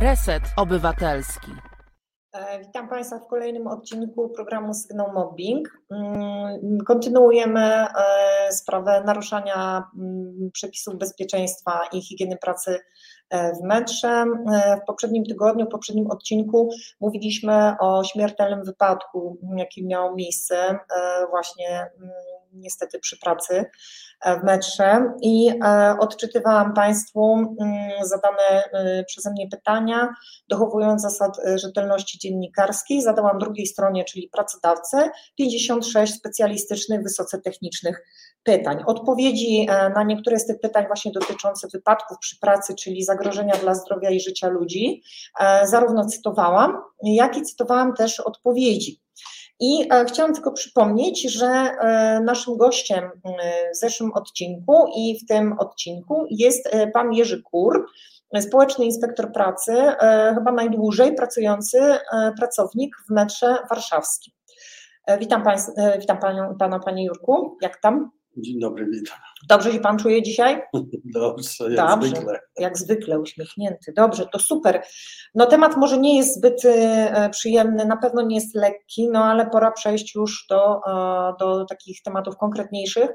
Reset Obywatelski. E, witam Państwa w kolejnym odcinku programu Sygnał Mobbing. Mm, kontynuujemy e, sprawę naruszania mm, przepisów bezpieczeństwa i higieny pracy e, w metrze. W poprzednim tygodniu, w poprzednim odcinku mówiliśmy o śmiertelnym wypadku, jaki miał miejsce właśnie mm, niestety przy pracy w metrze i e, odczytywałam Państwu mm, zadane e, przeze mnie pytania, dochowując zasad e, rzetelności dziennikarskiej. Zadałam drugiej stronie, czyli pracodawcy, 56 specjalistycznych, wysoce technicznych pytań. Odpowiedzi na niektóre z tych pytań właśnie dotyczące wypadków przy pracy, czyli zagrożenia dla zdrowia i życia ludzi, zarówno cytowałam, jak i cytowałam też odpowiedzi. I e, chciałam tylko przypomnieć, że e, naszym gościem e, w zeszłym odcinku i w tym odcinku jest pan Jerzy Kur, społeczny inspektor pracy, chyba najdłużej pracujący pracownik w metrze warszawskim. Witam, pań, witam panią, pana, panie Jurku, jak tam? Dzień dobry, witam. Dobrze się pan czuje dzisiaj? Dobrze, jak Dobrze, zwykle. Jak zwykle, uśmiechnięty. Dobrze, to super. No temat może nie jest zbyt e, przyjemny, na pewno nie jest lekki, no ale pora przejść już do, e, do takich tematów konkretniejszych.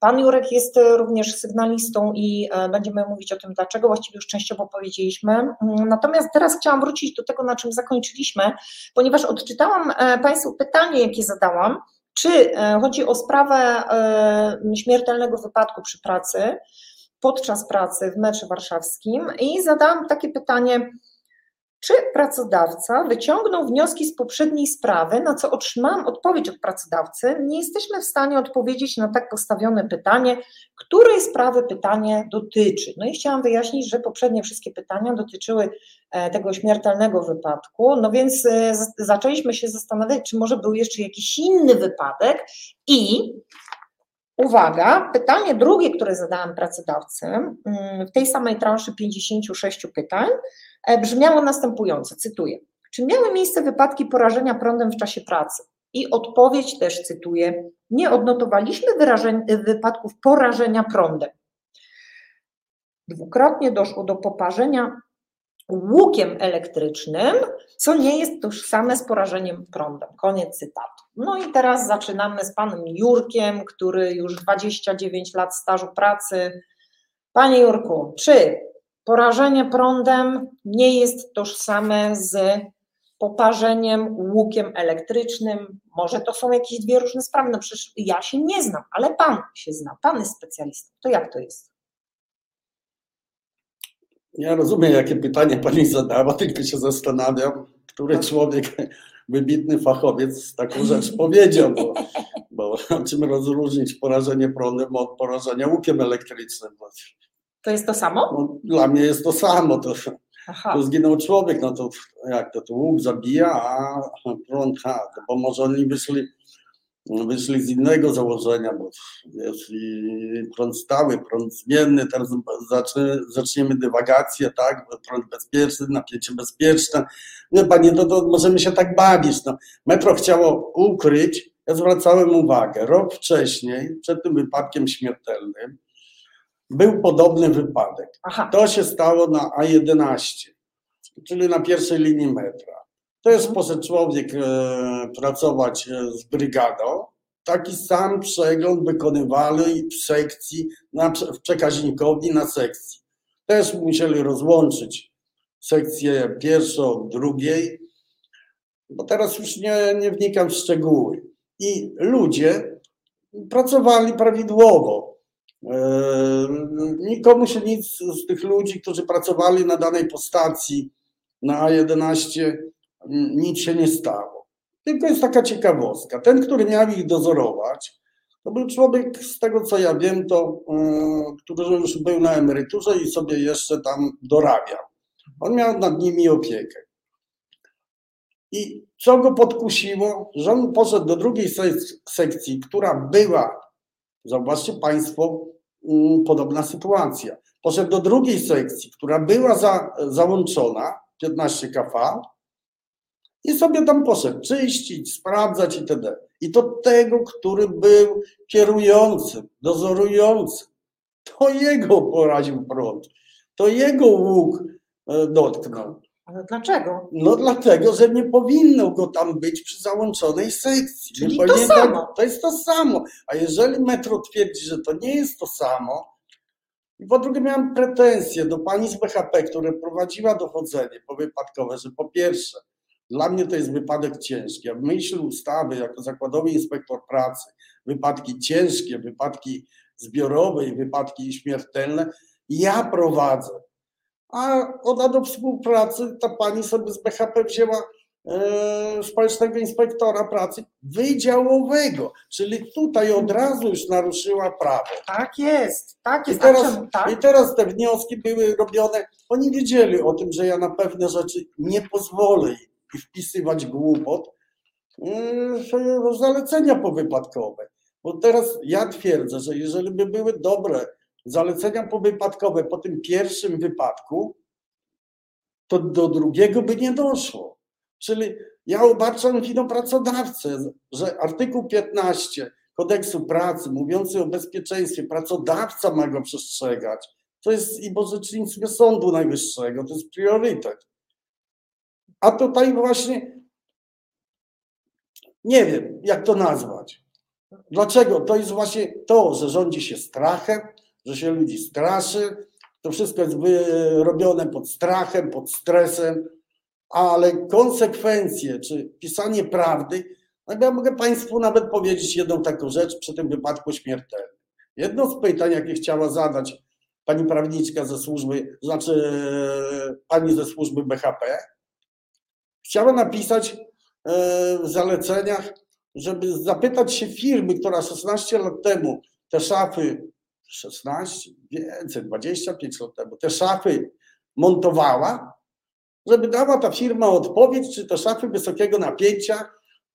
Pan Jurek jest również sygnalistą i e, będziemy mówić o tym dlaczego, właściwie już częściowo powiedzieliśmy. Mm, natomiast teraz chciałam wrócić do tego, na czym zakończyliśmy, ponieważ odczytałam Państwu pytanie, jakie zadałam, czy e, chodzi o sprawę e, śmiertelnego wypadku przy pracy, podczas pracy w metrze warszawskim? I zadałam takie pytanie, czy pracodawca wyciągnął wnioski z poprzedniej sprawy, na co otrzymałam odpowiedź od pracodawcy? Nie jesteśmy w stanie odpowiedzieć na tak postawione pytanie, której sprawy pytanie dotyczy. No i chciałam wyjaśnić, że poprzednie wszystkie pytania dotyczyły e, tego śmiertelnego wypadku, no więc e, zaczęliśmy się zastanawiać, czy może był jeszcze jakiś inny wypadek i Uwaga, pytanie drugie, które zadałam pracodawcy mm, w tej samej transzy 56 pytań, E, brzmiało następująco, cytuję. Czy miały miejsce wypadki porażenia prądem w czasie pracy? I odpowiedź też cytuję. Nie odnotowaliśmy wyrażeń, wypadków porażenia prądem. Dwukrotnie doszło do poparzenia łukiem elektrycznym, co nie jest tożsame z porażeniem prądem. Koniec cytatu. No i teraz zaczynamy z panem Jurkiem, który już 29 lat stażu pracy. Panie Jurku, czy Porażenie prądem nie jest tożsame z poparzeniem łukiem elektrycznym. Może to są jakieś dwie różne sprawy. No przecież ja się nie znam, ale pan się zna, pan jest specjalistą. To jak to jest? Ja rozumiem, jakie pytanie pani zadała, tylko się zastanawiam, który człowiek, wybitny fachowiec, taką rzecz powiedział, bo, bo czym rozróżnić porażenie prądem od porażenia łukiem elektrycznym. To jest to samo? No, dla mnie jest to samo. To, to zginął człowiek, no to jak to, to łuk zabija, a prąd, ha, bo może oni wyszli, wyszli z innego założenia, bo jeśli prąd stały, prąd zmienny, teraz zacznie, zaczniemy dywagację, tak, prąd bezpieczny, napięcie bezpieczne. No panie, to, to możemy się tak bawić. No. Metro chciało ukryć, ja zwracałem uwagę, rok wcześniej, przed tym wypadkiem śmiertelnym, był podobny wypadek. Aha. To się stało na A11, czyli na pierwszej linii metra. Jest mhm. poszedł człowiek e, pracować e, z brygadą. Taki sam przegląd wykonywali w sekcji, na, w przekaźnikowi na sekcji. Też musieli rozłączyć sekcję pierwszą, drugiej, bo teraz już nie, nie wnikam w szczegóły. I ludzie pracowali prawidłowo. Nikomu się nic z tych ludzi, którzy pracowali na danej postacji na A11, nic się nie stało. Tylko jest taka ciekawostka. Ten, który miał ich dozorować, to był człowiek, z tego co ja wiem, to, który już był na emeryturze i sobie jeszcze tam dorabiał. On miał nad nimi opiekę. I co go podkusiło, że on poszedł do drugiej sekcji, która była Zauważcie Państwo, mm, podobna sytuacja. Poszedł do drugiej sekcji, która była za, załączona, 15 kV, i sobie tam poszedł czyścić, sprawdzać itd. I to tego, który był kierującym, dozorującym. To jego poraził prąd. To jego łuk e, dotknął. Ale dlaczego? No dlatego, że nie powinno go tam być przy załączonej sekcji. Czyli to samo. To jest to samo. A jeżeli metro twierdzi, że to nie jest to samo, i po drugie miałem pretensje do pani z BHP, która prowadziła dochodzenie powypadkowe, że po pierwsze, dla mnie to jest wypadek ciężki. A w myśl ustawy, jako zakładowy inspektor pracy, wypadki ciężkie, wypadki zbiorowe i wypadki śmiertelne, ja prowadzę. A ona do współpracy, ta pani sobie z BHP wzięła e, społecznego inspektora pracy wydziałowego, czyli tutaj od razu już naruszyła prawo. Tak jest, tak jest. I teraz, czemu, tak? I teraz te wnioski były robione, oni wiedzieli o tym, że ja na pewne rzeczy nie pozwolę wpisywać głupot w zalecenia powypadkowe. Bo teraz ja twierdzę, że jeżeli by były dobre zalecenia powypadkowe po tym pierwszym wypadku, to do drugiego by nie doszło. Czyli ja obarczam winą pracodawcę, że artykuł 15 kodeksu pracy mówiący o bezpieczeństwie, pracodawca ma go przestrzegać. To jest i orzecznictwie Sądu Najwyższego, to jest priorytet. A tutaj właśnie nie wiem, jak to nazwać. Dlaczego? To jest właśnie to, że rządzi się strachem, że się ludzi straszy. To wszystko jest robione pod strachem, pod stresem, ale konsekwencje, czy pisanie prawdy, no ja mogę Państwu nawet powiedzieć jedną taką rzecz przy tym wypadku śmiertelnym. Jedno z pytań, jakie chciała zadać pani prawniczka ze służby, znaczy pani ze służby BHP, chciała napisać e, w zaleceniach, żeby zapytać się firmy, która 16 lat temu te szafy, 16, więcej, 25 lat temu, te szafy montowała, żeby dała ta firma odpowiedź, czy te szafy wysokiego napięcia,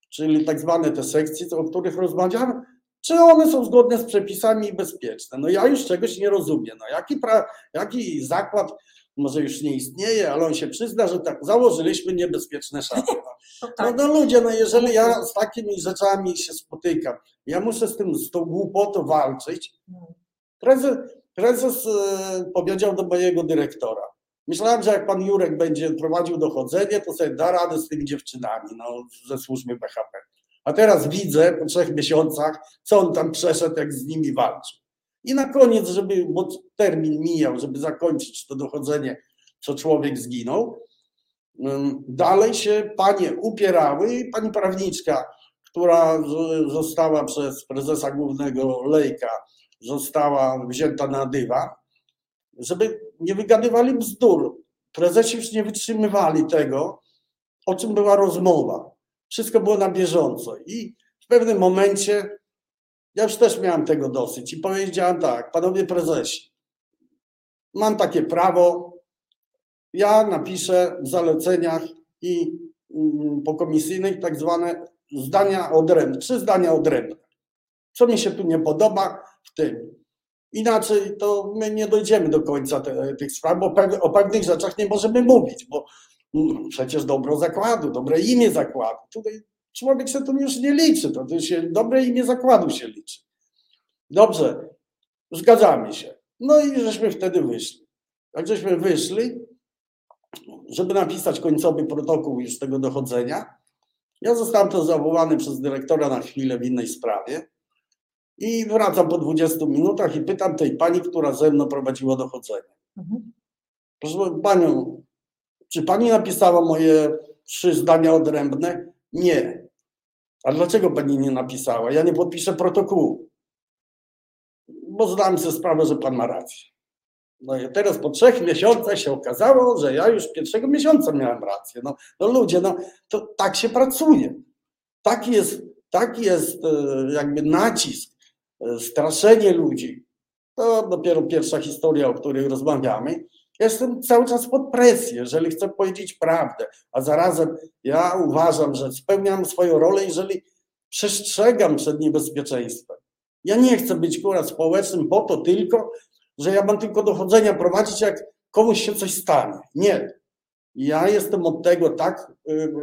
czyli tak zwane te sekcje, o których rozmawiamy, czy one są zgodne z przepisami i bezpieczne. No ja już czegoś nie rozumiem. No jaki, pra, jaki zakład może już nie istnieje, ale on się przyzna, że tak, założyliśmy niebezpieczne szafy. No, no, no, ludzie, no jeżeli ja z takimi rzeczami się spotykam, ja muszę z tym, z tą głupotą walczyć. Prezes, prezes e, powiedział do mojego dyrektora, myślałem, że jak pan Jurek będzie prowadził dochodzenie, to sobie da radę z tymi dziewczynami no, ze służby BHP. A teraz widzę po trzech miesiącach, co on tam przeszedł, jak z nimi walczył. I na koniec, żeby, bo termin mijał, żeby zakończyć to dochodzenie, co człowiek zginął, dalej się panie upierały i pani prawniczka, która została przez prezesa głównego Lejka, została wzięta na dywan, żeby nie wygadywali bzdur. Prezesi już nie wytrzymywali tego, o czym była rozmowa. Wszystko było na bieżąco. I w pewnym momencie ja już też miałem tego dosyć i powiedziałem tak, panowie prezesi, mam takie prawo, ja napiszę w zaleceniach i mm, pokomisyjnych tak zwane zdania odrębne, trzy zdania odrębne. Co mi się tu nie podoba w tym. Inaczej to my nie dojdziemy do końca te, tych spraw, bo o pewnych rzeczach nie możemy mówić, bo mm, przecież dobro zakładu, dobre imię zakładu. Tutaj człowiek się tu już nie liczy, to, to się, dobre imię zakładu się liczy. Dobrze, zgadzamy się. No i żeśmy wtedy wyszli. Jak żeśmy wyszli, żeby napisać końcowy protokół już tego dochodzenia, ja zostałem to zawołany przez dyrektora na chwilę w innej sprawie i wracam po 20 minutach i pytam tej pani, która ze mną prowadziła dochodzenie. Mhm. Proszę panią, czy pani napisała moje trzy zdania odrębne? Nie. A dlaczego pani nie napisała? Ja nie podpiszę protokołu. Bo zdałem sobie sprawę, że pan ma rację. No i teraz po trzech miesiącach się okazało, że ja już pierwszego miesiąca miałem rację. No, no ludzie, no to tak się pracuje. Taki jest, taki jest e, jakby nacisk, e, straszenie ludzi. To dopiero pierwsza historia, o której rozmawiamy. Jestem cały czas pod presją, jeżeli chcę powiedzieć prawdę, a zarazem ja uważam, że spełniam swoją rolę, jeżeli przestrzegam przed niebezpieczeństwem. Ja nie chcę być kurwa społecznym po to tylko, że ja mam tylko dochodzenia prowadzić, jak komuś się coś stanie. Nie. Ja jestem od tego tak y,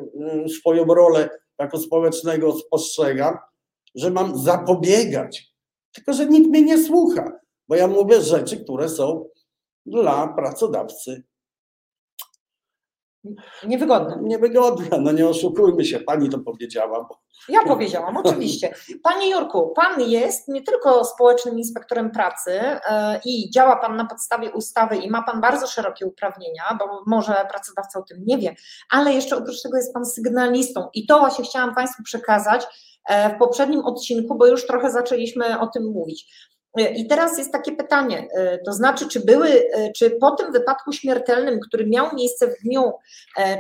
y, swoją rolę jako społecznego spostrzegam, że mam zapobiegać. Tylko, że nikt mnie nie słucha, bo ja mówię rzeczy, które są dla pracodawcy Niewygodne. Niewygodne, no nie oszukujmy się, pani to powiedziała. Bo... Ja powiedziałam, oczywiście. Panie Jurku, pan jest nie tylko społecznym inspektorem pracy yy, i działa pan na podstawie ustawy i ma pan bardzo szerokie uprawnienia, bo może pracodawca o tym nie wie, ale jeszcze oprócz tego jest pan sygnalistą i to właśnie chciałam państwu przekazać yy, w poprzednim odcinku, bo już trochę zaczęliśmy o tym mówić. I teraz jest takie pytanie, e, to znaczy, czy były, e, czy po tym wypadku śmiertelnym, który miał miejsce w dniu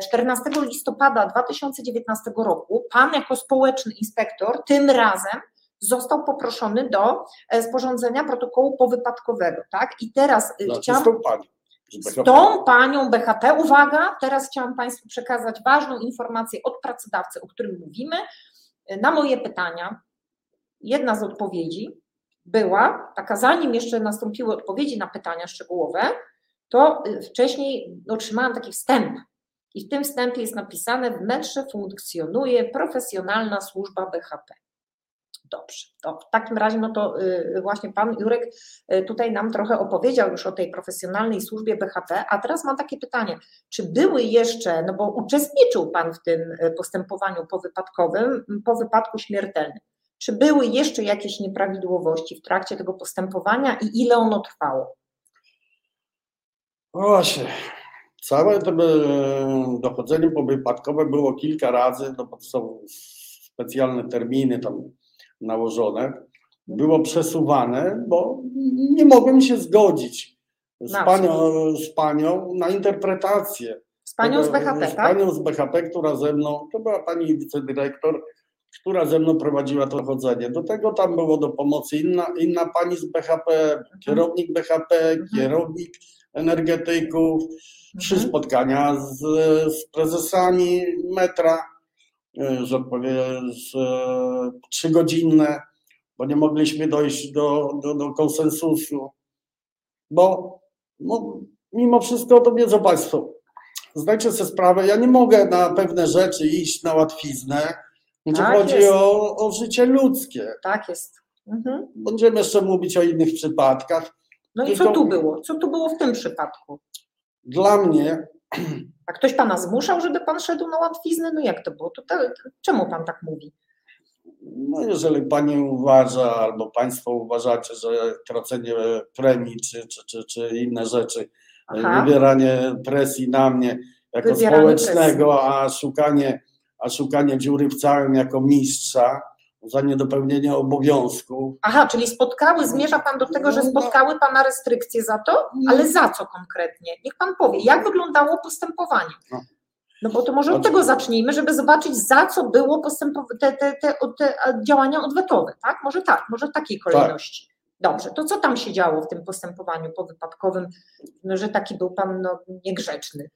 14 e, listopada 2019 roku, pan jako społeczny inspektor tym razem został poproszony do sporządzenia protokołu powypadkowego, tak? I teraz znaczy, chciałam... Z tą panią. Z tą panią BHP, uwaga, teraz chciałam Państwu przekazać ważną informację od pracodawcy, o którym mówimy. Na moje pytania, jedna z odpowiedzi, była taka, zanim jeszcze nastąpiły odpowiedzi na pytania szczegółowe, to y, wcześniej otrzymałam taki wstęp. I w tym wstępie jest napisane: w metrze funkcjonuje profesjonalna służba BHP. Dobrze, to w takim razie, no to y, właśnie pan Jurek y, tutaj nam trochę opowiedział już o tej profesjonalnej służbie BHP, a teraz mam takie pytanie, czy były jeszcze, no bo uczestniczył pan w tym postępowaniu powypadkowym, po wypadku śmiertelnym, czy były jeszcze jakieś nieprawidłowości w trakcie tego postępowania i ile ono trwało? No właśnie. Całe to dochodzenie powypadkowe było kilka razy, no bo są specjalne terminy tam nałożone. Było przesuwane, bo nie mogłem się zgodzić z, panią, z panią na interpretację. Z panią z BHP, z tak? Z panią z BHP, która ze mną, to była pani wicedyrektor, która ze mną prowadziła to chodzenie. Do tego tam było do pomocy inna, inna pani z BHP, mhm. kierownik BHP, mhm. kierownik energetyków, trzy mhm. spotkania z, z prezesami metra, e, że powiem, z, e, trzygodzinne, bo nie mogliśmy dojść do, do, do konsensusu. Bo no, mimo wszystko to wiedzą Państwo, zdajcie sobie sprawę, ja nie mogę na pewne rzeczy iść na łatwiznę, gdzie tak chodzi o, o życie ludzkie. Tak jest. Mhm. Będziemy jeszcze mówić o innych przypadkach. No i co tu było? Co tu było w tym przypadku? Dla mnie. A ktoś pana zmuszał, żeby pan szedł na łatwiznę? No jak to było? To te, czemu pan tak mówi? No jeżeli pani uważa, albo państwo uważacie, że tracenie premii, czy, czy, czy, czy inne rzeczy, Aha. wywieranie presji na mnie jako społecznego, presji. a szukanie a szukanie dziury w całym jako mistrza za niedopełnienie obowiązków. Aha, czyli spotkały, zmierza Pan do tego, że no, no. spotkały Pana restrykcje za to? No. Ale za co konkretnie? Niech Pan powie, jak wyglądało postępowanie? No bo to może od tego zacznijmy, żeby zobaczyć, za co było postępowanie, te, te, te, te, działania odwetowe, tak? Może tak, może w takiej kolejności. Tak. Dobrze, to co tam się działo w tym postępowaniu powypadkowym, no, że taki był Pan no, niegrzeczny?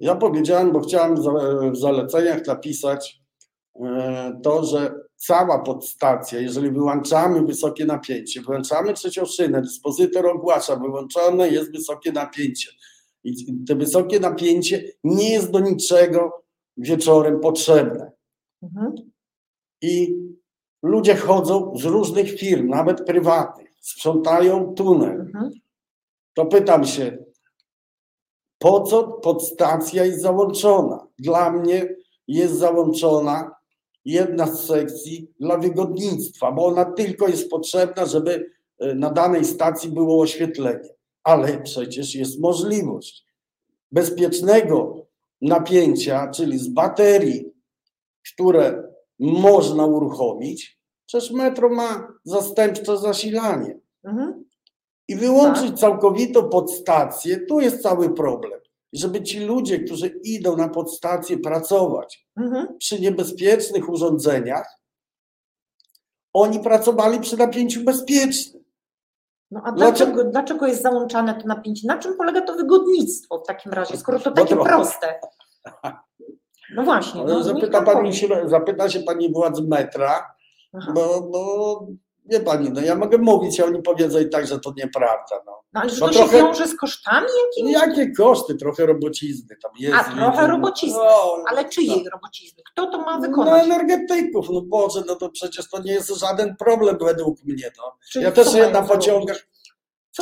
Ja powiedziałem, bo chciałem w zaleceniach napisać e, to, że cała podstacja, jeżeli wyłączamy wysokie napięcie, wyłączamy trzecią szynę, dyspozytor ogłasza, wyłączone jest wysokie napięcie. I to wysokie napięcie nie jest do niczego wieczorem potrzebne. Mhm. I ludzie chodzą z różnych firm, nawet prywatnych, sprzątają tunel. Mhm. To pytam się, po co podstacja jest załączona? Dla mnie jest załączona jedna z sekcji dla wygodnictwa, bo ona tylko jest potrzebna, żeby e, na danej stacji było oświetlenie. Ale przecież jest możliwość bezpiecznego napięcia, czyli z baterii, które można uruchomić. Przecież metro ma zastępcze zasilanie. Mhm i wyłączyć tak. całkowitą podstację, tu jest cały problem. Żeby ci ludzie, którzy idą na podstację pracować mhm. przy niebezpiecznych urządzeniach, oni pracowali przy napięciu bezpiecznym. No a dlaczego, dlaczego jest załączane to napięcie? Na czym polega to wygodnictwo w takim razie, skoro to takie trochę... proste? No właśnie. No, zapyta, pani się, zapyta się pani władz metra, bo, bo Wie pani, no ja mogę mówić, a oni powiedzą i tak, że to nieprawda. No, no ale że to trochę, się wiąże z kosztami jakimiś? Jakie koszty? Trochę robocizny tam jest. A, trochę robocizny. No, ale czyjej no. robocizny? Kto to ma wykonać? No energetyków, no Boże, no to przecież to nie jest żaden problem według mnie. No. ja też na pociągach,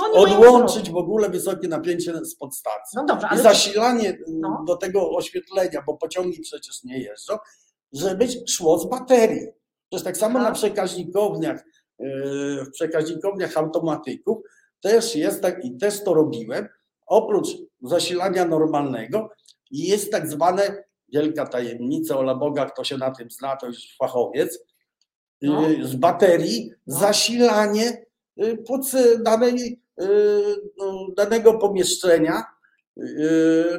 odłączyć w ogóle wysokie napięcie z podstacji. No dobrze, I ale zasilanie No. do tego oświetlenia, bo pociągi przecież nie jeżdżą, żeby szło z baterii. Przecież tak samo Aha. na przekaźnikowniach, yy, w przekaźnikowniach automatyków też jest tak i też to robiłem. Oprócz zasilania normalnego jest tak zwane wielka tajemnica, ola Boga, kto się na tym zna, to już fachowiec, yy, No. z baterii No. zasilanie yy, pod danej, yy, no, danego pomieszczenia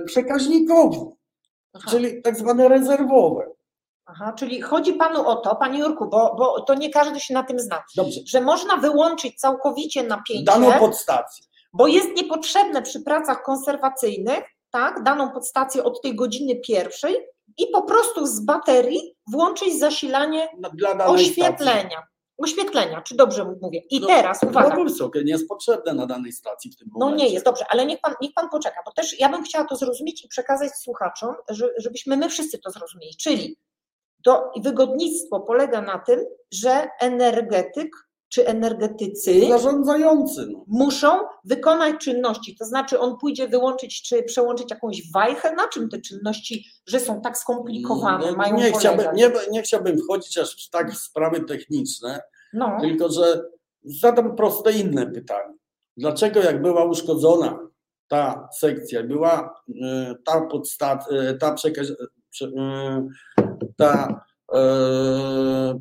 przekaźnikowi, Aha. czyli tak zwane rezerwowe. Aha, czyli chodzi panu o to, panie Jurku, bo, bo to nie każdy się na tym zna, Dobrze, że można wyłączyć całkowicie napięcie, daną podstację. bo jest niepotrzebne przy pracach konserwacyjnych, tak, daną podstację od tej godziny pierwszej i po prostu z baterii włączyć zasilanie Dla danej stacji. oświetlenia. Oświetlenia, czy dobrze mówię? I No, teraz, uwaga, No wysokie, nie jest potrzebne na danej stacji w tym No momencie. nie jest, dobrze, ale niech pan, niech pan poczeka, bo też ja bym chciała to zrozumieć i przekazać słuchaczom, że, żebyśmy my wszyscy to zrozumieli. Czyli to wygodnictwo polega na tym, że energetyk czy energetycy Zarządzający. No. muszą wykonać czynności, to znaczy on pójdzie wyłączyć czy przełączyć jakąś wajchę, na czym te czynności, że są tak skomplikowane, No, mają nie, chciałbym, nie, nie chciałbym wchodzić aż w tak w sprawy techniczne, No, tylko że zadam proste inne pytanie. Dlaczego jak była uszkodzona ta sekcja, była e, ta podstacja, ta przekaz, prze- e, ta e,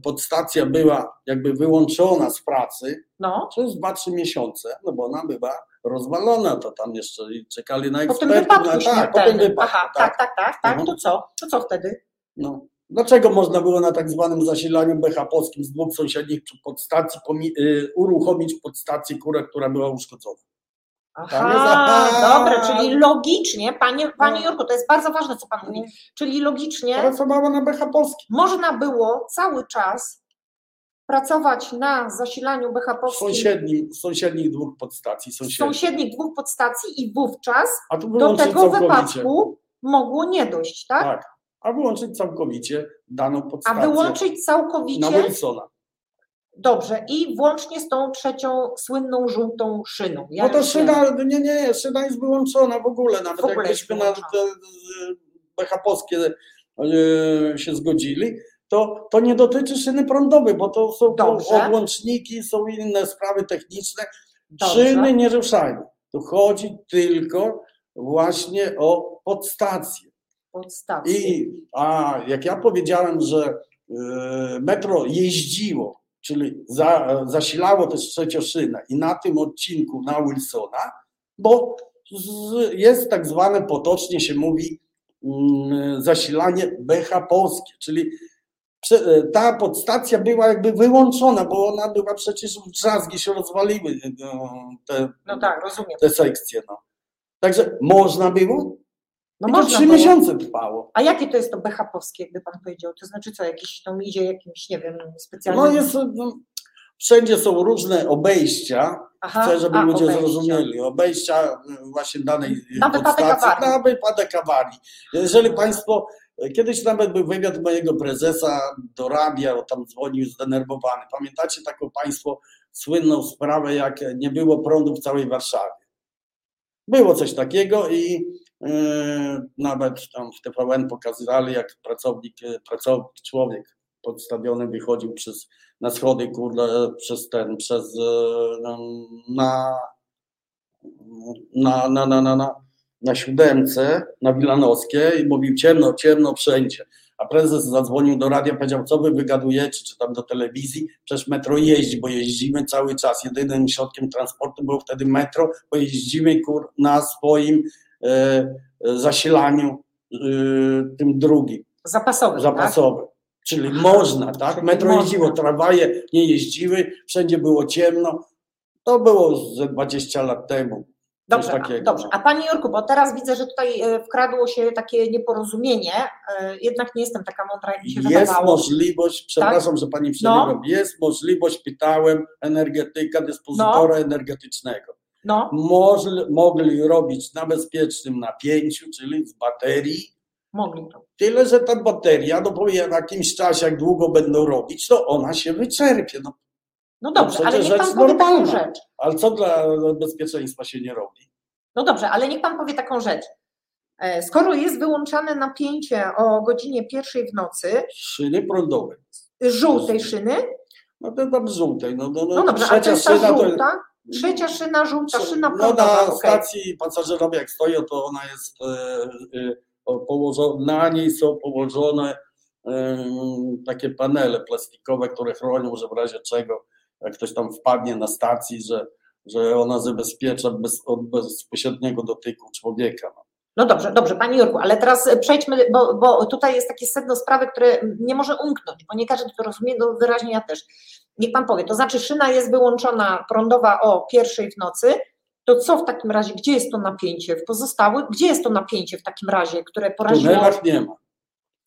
podstacja była jakby wyłączona z pracy no, przez 2-3 miesiące, no bo ona była rozwalona, to tam jeszcze czekali na po tym ekspertów. wypadku na, tak, po tym śmiertelnym. wypadku, Aha, tak, tak, tak, tak, Mhm. to co? To co wtedy? No. Dlaczego można było na tak zwanym zasilaniu BHP-owskim z dwóch sąsiednich podstacji y, uruchomić podstację kurę, która była uszkodzona? Jest- Aha, dobre, czyli logicznie, panie, panie No. Jurku, to jest bardzo ważne, co pan mówi, czyli logicznie Pracowała na BHP-owskim. można było cały czas pracować na zasilaniu W BHP-owskim sąsiednim, w sąsiednich dwóch podstacji. Sąsiednich. sąsiednich dwóch podstacji i wówczas A do wyłączyć tego całkowicie. wypadku mogło nie dojść, tak? Tak. A wyłączyć całkowicie daną A podstację. wyłączyć na całkowicie, Wilsona. Dobrze, i włącznie z tą trzecią słynną żółtą szyną. No Jak to się- szyna, nie, nie, szyna jest wyłączona w ogóle. Nawet W ogóle jakbyśmy na te BHP-owskie e, się zgodzili, to, to nie dotyczy szyny prądowej, bo to są Dobrze. odłączniki, są inne sprawy techniczne. Dobrze. Szyny nie ruszajmy. Tu chodzi tylko właśnie o podstację. podstacji. I a jak ja powiedziałem, że e, metro jeździło, czyli za, zasilało też trzecioszynę i na tym odcinku na Wilsona, bo z, jest tak zwane potocznie się mówi mm, zasilanie BHP-owskie, czyli prze- e, ta podstacja była jakby wyłączona, bo ona była przecież w drzazgi się rozwaliły no, te, No tak, te sekcje. No. Także można było, No i to trzy było. miesiące trwało. A jakie to jest to BHP-owskie, jakby pan powiedział? To znaczy co, jakiś tam idzie jakimś, nie wiem, specjalnym... No jest, no, wszędzie są różne obejścia, Aha, chcę, żeby a, ludzie obejścia. zrozumieli, obejścia y, właśnie danej Na podstacji, na wypadek awarii. Jeżeli Państwo, kiedyś nawet był wywiad mojego prezesa do radia, on tam dzwonił zdenerwowany. Pamiętacie taką Państwo słynną sprawę, jak nie było prądu w całej Warszawie? Było coś takiego i nawet tam w TVN pokazywali, jak pracownik, yy, pracownik, człowiek podstawiony wychodził przez, na schody, kurde, przez ten, przez, yy, na, na, na, na, na, na, na siódemce, na Wilanowskiej i mówił ciemno, ciemno wszędzie. A prezes zadzwonił do radia, powiedział, co wy wygadujecie, czy tam do telewizji, przecież metro jeździ, bo jeździmy cały czas. Jedynym środkiem transportu było wtedy metro, bo jeździmy kur, na swoim zasilaniu e, tym drugim, Zapasowym, tak? zapasowym. Czyli Aha, można, tak? czyli Metro można. jeździło, tramwaje nie jeździły, wszędzie było ciemno. To było ze 20 lat temu. Dobrze, a, dobrze. no. A Panie Jurku, bo teraz widzę, że tutaj e, wkradło się takie nieporozumienie, e, jednak nie jestem taka mądra, jak mi się Jest wydawało. możliwość, przepraszam, że pani przerywa, jest możliwość, pytałem energetyka, dyspozytora energetycznego. No, Możli, mogli robić na bezpiecznym napięciu, czyli z baterii. mogli to. Tyle, że ta bateria, no po jakimś czasie, jak długo będą robić, to ona się wyczerpie. No, No dobrze, No ale niech pan powie taką rzecz. Ale co dla bezpieczeństwa się nie robi? No dobrze, ale niech pan powie taką rzecz. E, Skoro jest wyłączane napięcie o godzinie pierwszej w nocy, Szyny prądowe. żółtej szyny, No to tam żółtej. No, no, no dobrze, ale to jest ta żółta, trzecia szyna, żółta szyna No na okej. stacji pasażerowej jak stoją, to ona jest e, e, położona, na niej są położone e, takie panele plastikowe, które chronią, że w razie czego, jak ktoś tam wpadnie na stacji, że, że ona zabezpiecza bez, od bezpośredniego dotyku człowieka. No. Dobrze, dobrze, Pani Jurku, ale teraz e, przejdźmy, bo, bo tutaj jest takie sedno sprawy, które nie może umknąć, bo nie każdy to rozumie, no wyraźnie ja też. Niech Pan powie, to znaczy szyna jest wyłączona prądowa o pierwszej w nocy, to co w takim razie, gdzie jest to napięcie? W pozostałych, gdzie jest to napięcie w takim razie, które poraziło? tunelach nie ma.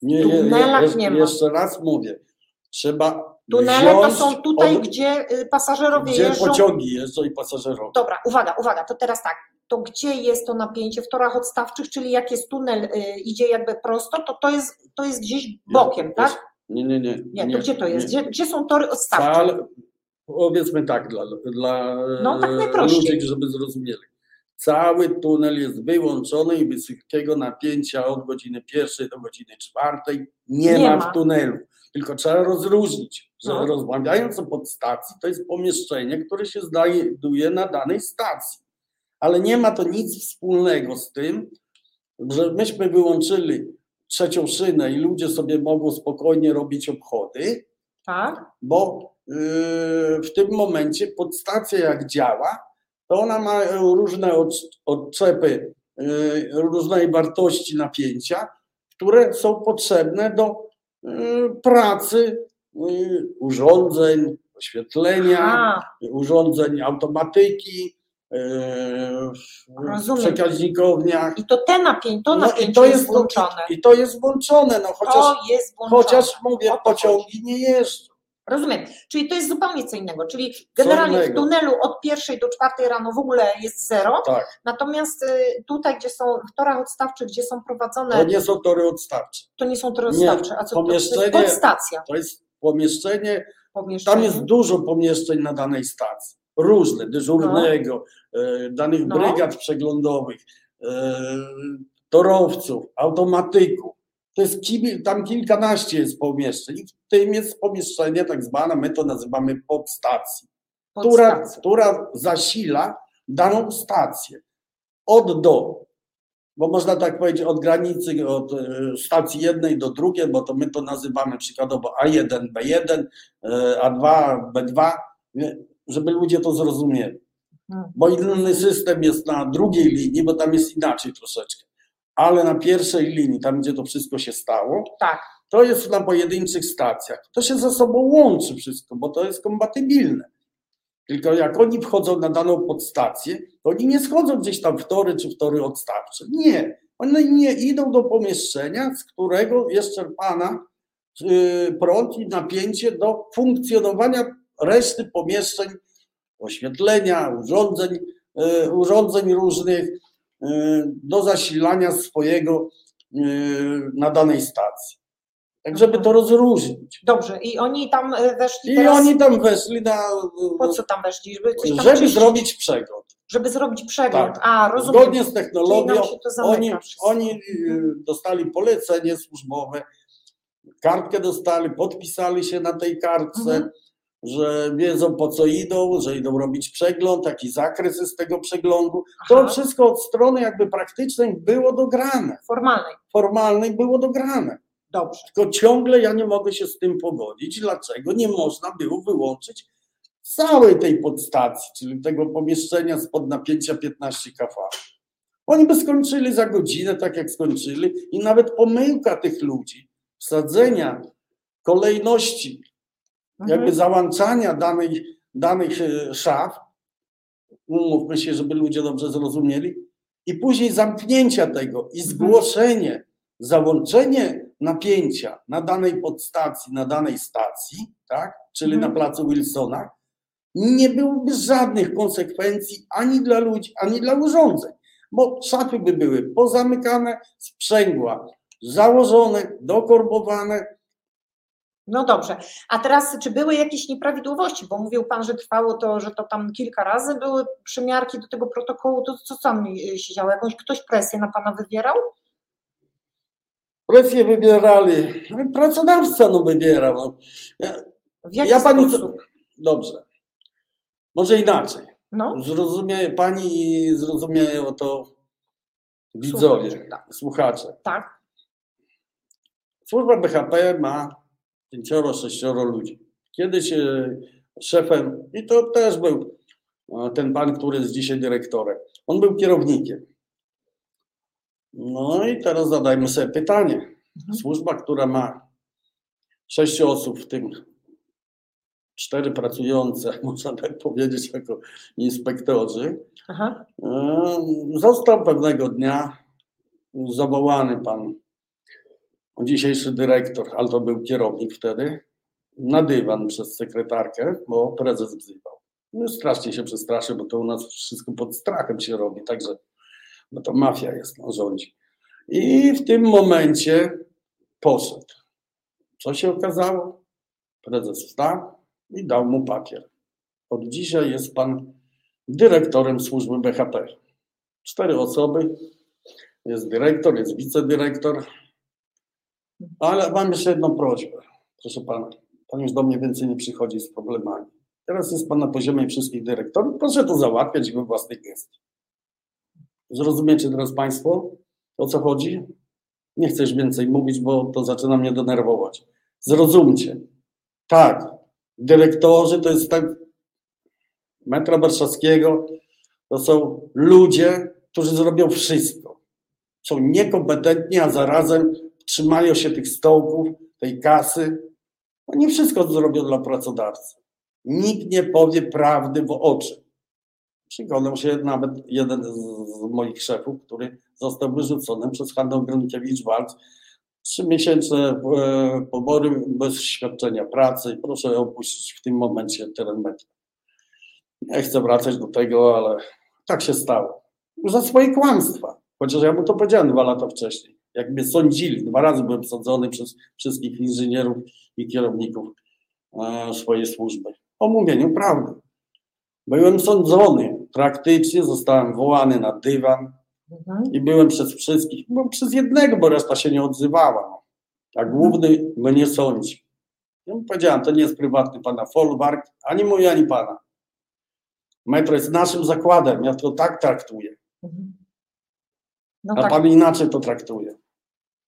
Nie, tunelach je- nie ma. Jeszcze raz mówię, trzeba Tunele to są tutaj, od- gdzie y, pasażerowie gdzie jeżdżą. pociągi jeżdżą i pasażerowie. Dobra, uwaga, uwaga, to teraz tak. To gdzie jest to napięcie w torach odstawczych, czyli jak jest tunel, y, idzie jakby prosto, to to jest, to jest gdzieś bokiem, Jest- tak? Nie, nie, nie. Nie, to gdzie to jest? nie. Gdzie, gdzie są tory odstawcze? Cal, powiedzmy tak, dla, dla No, tak e, ludzi, żeby zrozumieli. Cały tunel jest wyłączony i wysokiego napięcia od godziny pierwszej do godziny czwartej nie, Nie ma, ma. w tunelu. Tylko trzeba rozróżnić, że No. rozmawiając o podstacji, to jest pomieszczenie, które się znajduje na danej stacji. Ale nie ma to nic wspólnego z tym, że myśmy wyłączyli trzecią szynę i ludzie sobie mogą spokojnie robić obchody, Tak? bo yy, w tym momencie podstacja jak działa, to ona ma różne odcz- odczepy yy, różnej wartości napięcia, które są potrzebne do yy, pracy yy, urządzeń, oświetlenia, A, urządzeń automatyki, Rozumiem. przekaźnikowniach. i to te napięcie, to No napięcie i to jest jest, włączone. I to jest włączone, no chociaż, włączone. chociaż mówię, pociągi nie jeżdżą. Rozumiem. Czyli to jest zupełnie co innego. Czyli generalnie w innego. tunelu od pierwszej do czwartej rano w ogóle jest zero, Tak. natomiast y, tutaj, gdzie są w torach odstawczych, gdzie są prowadzone, To nie są tory odstawcze. to nie są tory Nie, odstawcze, a co to, to jest pomieszczenie- podstacja To jest pomieszczenie, pomieszczenia. tam jest dużo pomieszczeń na danej stacji. Różne, dyżurnego, e, danych No. brygad przeglądowych, e, torowców, automatyków. To jest tam kilkanaście jest pomieszczeń. I w tym jest pomieszczenie tak zwane, my to nazywamy podstacji. która, która zasila daną stację od do. Bo można tak powiedzieć od granicy, od e, stacji jednej do drugiej, bo to my to nazywamy przykładowo A1, B1, e, A2, B2, nie? Żeby ludzie to zrozumieli. Mhm. Bo inny system jest na drugiej linii, bo tam jest inaczej troszeczkę. Ale na pierwszej linii, tam gdzie to wszystko się stało, Tak. to jest na pojedynczych stacjach. To się ze sobą łączy wszystko, bo to jest kompatybilne. Tylko jak oni wchodzą na daną podstację, to oni nie schodzą gdzieś tam w tory czy w tory odstawcze. Nie. Oni nie idą do pomieszczenia, z którego jest czerpana y, prąd i napięcie do funkcjonowania reszty pomieszczeń, oświetlenia, urządzeń, y, urządzeń różnych y, do zasilania swojego y, na danej stacji. Tak, żeby to rozróżnić. Dobrze. I oni tam weszli I teraz. oni tam weszli na. Po co tam weszli? Żeby tam Żeby zrobić przegląd. Żeby zrobić przegląd. Tak. A, rozumiem. Zgodnie z technologią, oni, wszystko. oni y, dostali polecenie służbowe, kartkę dostali, podpisali się na tej kartce, Mhm. Że wiedzą po co idą, że idą robić przegląd, jaki zakres jest tego przeglądu. To Aha. wszystko od strony jakby praktycznej było dograne, Formalnej. formalnej było dograne. Dobrze. Tylko ciągle ja nie mogę się z tym pogodzić. Dlaczego nie można było wyłączyć całej tej podstacji, czyli tego pomieszczenia spod napięcia 15 kV? Oni by skończyli za godzinę, tak jak skończyli, i nawet pomyłka tych ludzi, wsadzenia kolejności. Jakby załączania danych, danych e, szaf, umówmy się, żeby ludzie dobrze zrozumieli, i później zamknięcia tego i Mhm. zgłoszenie, załączenie napięcia na danej podstacji, na danej stacji, tak, czyli Mhm. na placu Wilsona, nie byłoby żadnych konsekwencji ani dla ludzi, ani dla urządzeń, bo szafy by były pozamykane, sprzęgła założone, dokorbowane, No dobrze. A teraz, czy były jakieś nieprawidłowości? Bo mówił Pan, że trwało to, że to tam kilka razy były przymiarki do tego protokołu. To co tam się działo? Jakąś ktoś presję na Pana wywierał? Presję wybierali. Pracodawca no wybierał. No. Ja, w jaki ja pani sposób? Dobrze. Może inaczej. No. Zrozumie Pani i zrozumieją to widzowie, słuchacze. Tak. słuchacze. Tak. Służba BHP ma pięcioro, sześcioro ludzi. Kiedyś szefem, i to też był ten pan, który jest dzisiaj dyrektorem, on był kierownikiem. No i teraz zadajmy sobie pytanie. Mhm. Służba, która ma sześciu osób, w tym cztery pracujące, można tak powiedzieć, jako inspektorzy, Aha. E, został pewnego dnia zawołany pan dzisiejszy dyrektor, ale to był kierownik wtedy, na dywan przez sekretarkę, bo prezes wzywał. No strasznie się przestraszy, bo to u nas wszystko pod strachem się robi, także no to mafia jest, no, rządzi. I w tym momencie poszedł. Co się okazało? Prezes wstał i dał mu papier. Od dzisiaj jest pan dyrektorem służby BHP. Cztery osoby. Jest dyrektor, jest wicedyrektor. Ale mam jeszcze jedną prośbę. Proszę pana, pan już do mnie więcej nie przychodzi z problemami. Teraz jest pan na poziomie wszystkich dyrektorów. Proszę to załatwiać we własnej gestii. Zrozumiecie teraz państwo, o co chodzi? Nie chcesz więcej mówić, bo to zaczyna mnie denerwować. Zrozumcie. Tak, dyrektorzy to jest tak metra warszawskiego, to są ludzie, którzy zrobią wszystko. Są niekompetentni, a zarazem trzymają się tych stołków, tej kasy. Oni wszystko zrobią dla pracodawcy. Nikt nie powie prawdy w oczy. Przyglądał się nawet jeden z moich szefów, który został wyrzucony przez Hanną Gronkiewicz-Walc. Trzymiesięczne e, pobory bez świadczenia pracy. Proszę opuścić w tym momencie teren metra. Nie chcę wracać do tego, ale tak się stało. Za swoje kłamstwa. Chociaż ja mu to powiedziałem dwa lata wcześniej. Jak mnie sądzili, dwa razy byłem sądzony przez wszystkich inżynierów i kierowników e, swojej służby. O mówieniu prawdy. Byłem sądzony, praktycznie zostałem wołany na dywan mhm. i byłem przez wszystkich, byłem przez jednego, bo reszta się nie odzywała. A główny mnie sądzi. Ja mu powiedziałem, to nie jest prywatny pana folwark, ani mój, ani pana. Metro jest naszym zakładem, ja to tak traktuję. Mhm. No A tak. pan inaczej to traktuje.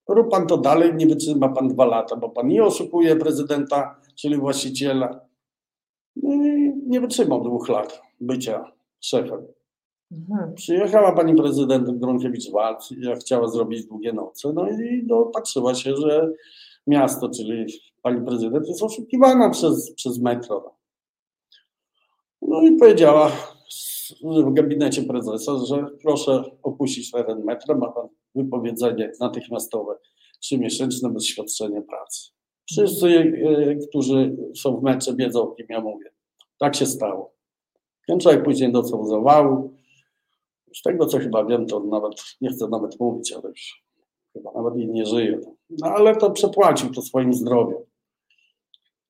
Rób pan to dalej, nie wytrzyma pan dwa lata, bo pan nie oszukuje prezydenta, czyli właściciela. No nie wytrzymał dwóch lat bycia szefem. Mhm. Przyjechała pani prezydent Gronkiewicz-Walc, ja chciała zrobić długie noce, no i dopatrzyła się, że miasto, czyli pani prezydent jest oszukiwana przez, przez metro. No i powiedziała w gabinecie prezesa, że proszę opuścić teren metra, ma pan wypowiedzenie natychmiastowe, trzymiesięczne bez świadczenia pracy. Wszyscy, e, którzy są w metrze wiedzą, o kim ja mówię. Tak się stało. Ten człowiek później dostał zawału. Z tego, co chyba wiem, to nawet, nie chcę nawet mówić, ale już chyba nawet nie żyje. No ale to przepłacił to swoim zdrowiem.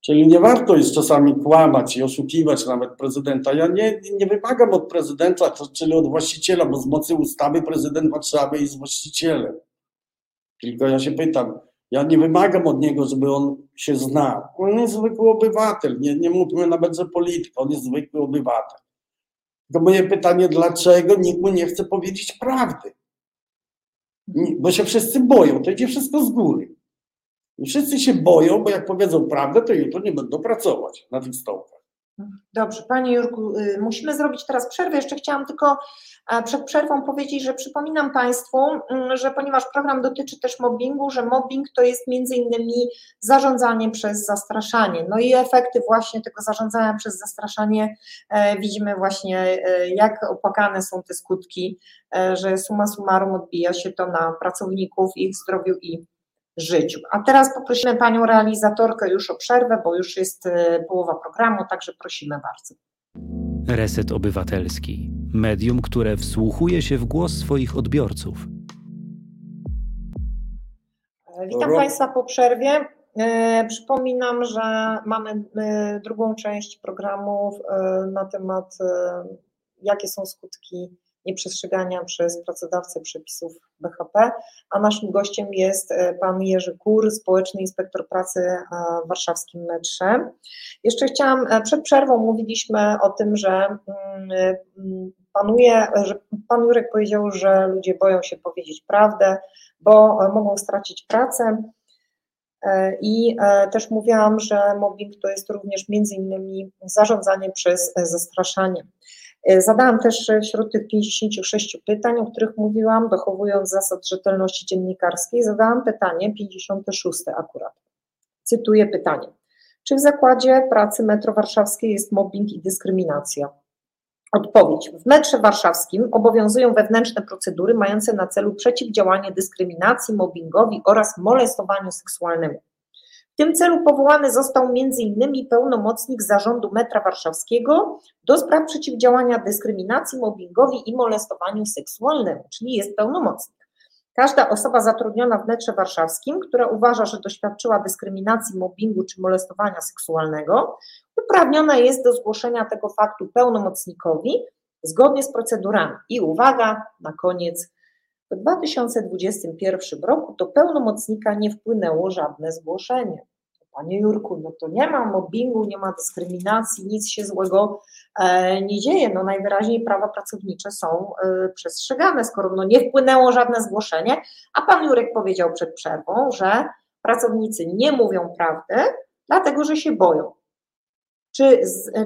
Czyli nie warto jest czasami kłamać i oszukiwać nawet prezydenta. Ja nie, nie wymagam od prezydenta, czyli od właściciela, bo z mocy ustawy prezydent Warszawy jest właścicielem. Tylko ja się pytam, ja nie wymagam od niego, żeby on się znał. On jest zwykły obywatel, nie, nie mówmy nawet, że polityk, on jest zwykły obywatel. To moje pytanie, dlaczego nikt mu nie chce powiedzieć prawdy? Bo się wszyscy boją, to idzie wszystko z góry. I wszyscy się boją, bo jak powiedzą prawdę, to jutro nie będą pracować na tych stołkach. Dobrze, Panie Jurku, y, musimy zrobić teraz przerwę. Jeszcze chciałam tylko przed przerwą powiedzieć, że przypominam Państwu, mm, że ponieważ program dotyczy też mobbingu, że mobbing to jest między innymi zarządzanie przez zastraszanie. No i efekty właśnie tego zarządzania przez zastraszanie e, widzimy właśnie, e, jak opłakane są te skutki, e, że suma summarum odbija się to na pracowników, ich zdrowiu i życiu. A teraz poprosimy panią realizatorkę już o przerwę, bo już jest e, połowa programu, także prosimy bardzo. Reset Obywatelski. Medium, które wsłuchuje się w głos swoich odbiorców. Witam Państwa po przerwie. E, przypominam, że mamy e, drugą część programów na temat, jakie są skutki nieprzestrzegania przez pracodawcę przepisów BHP, a naszym gościem jest pan Jerzy Kur, społeczny inspektor pracy w warszawskim metrze. Jeszcze chciałam, przed przerwą mówiliśmy o tym, że mm, panuje, że pan Jurek powiedział, że ludzie boją się powiedzieć prawdę, bo mogą stracić pracę. E, I e, też mówiłam, że mobbing to jest również między innymi zarządzanie przez zastraszanie. E, zadałam też wśród tych 56 pytań, o których mówiłam, dochowując zasad rzetelności dziennikarskiej, zadałam pytanie 56 akurat. Cytuję pytanie. Czy w zakładzie pracy Metro Warszawskiej jest mobbing i dyskryminacja? Odpowiedź. W metrze warszawskim obowiązują wewnętrzne procedury mające na celu przeciwdziałanie dyskryminacji, mobbingowi oraz molestowaniu seksualnemu. W tym celu powołany został m.in. pełnomocnik zarządu metra warszawskiego do spraw przeciwdziałania dyskryminacji, mobbingowi i molestowaniu seksualnemu, czyli jest pełnomocnik. Każda osoba zatrudniona w metrze warszawskim, która uważa, że doświadczyła dyskryminacji, mobbingu czy molestowania seksualnego, uprawniona jest do zgłoszenia tego faktu pełnomocnikowi zgodnie z procedurami. I uwaga, na koniec, w 2021 roku do pełnomocnika nie wpłynęło żadne zgłoszenie. Panie Jurku, no to nie ma mobbingu, nie ma dyskryminacji, nic się złego e, nie dzieje. No najwyraźniej prawa pracownicze są e, przestrzegane, skoro no nie wpłynęło żadne zgłoszenie, a pan Jurek powiedział przed przerwą, że pracownicy nie mówią prawdy, dlatego że się boją. Czy,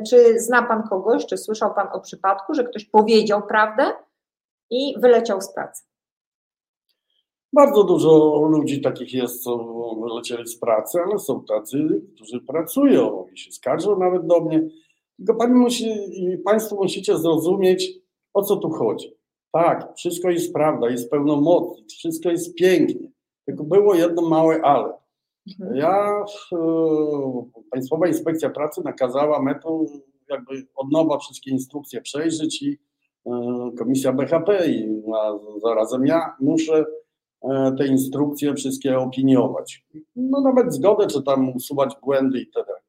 czy zna Pan kogoś, czy słyszał Pan o przypadku, że ktoś powiedział prawdę i wyleciał z pracy? Bardzo dużo ludzi takich jest, co wylecieli z pracy, ale są tacy, którzy pracują i się skarżą nawet do mnie. Tylko pani musi, i Państwo musicie zrozumieć, o co tu chodzi. Tak, wszystko jest prawda, jest pełnomocnik, wszystko jest pięknie. Tylko było jedno małe ale. Mhm. Ja, Państwowa Inspekcja Pracy nakazała metą jakby od nowa wszystkie instrukcje przejrzeć i e, Komisja BHP i zarazem ja muszę e, te instrukcje wszystkie opiniować. No nawet zgodę, czy tam usuwać błędy i dalej.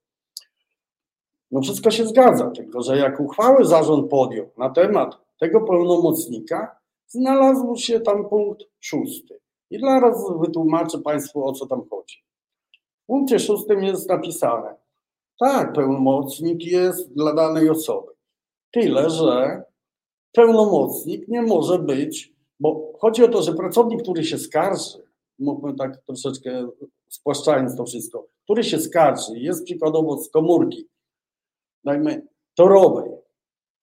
No wszystko się zgadza, tylko że jak uchwały zarząd podjął na temat tego pełnomocnika, znalazł się tam punkt szósty. I zaraz wytłumaczę Państwu, o co tam chodzi. W punkcie szóstym jest napisane, tak, pełnomocnik jest dla danej osoby. Tyle, że pełnomocnik nie może być, bo chodzi o to, że pracownik, który się skarży, mógłbym tak troszeczkę spłaszczając to wszystko, który się skarży, jest przykładowo z komórki, dajmy torowej,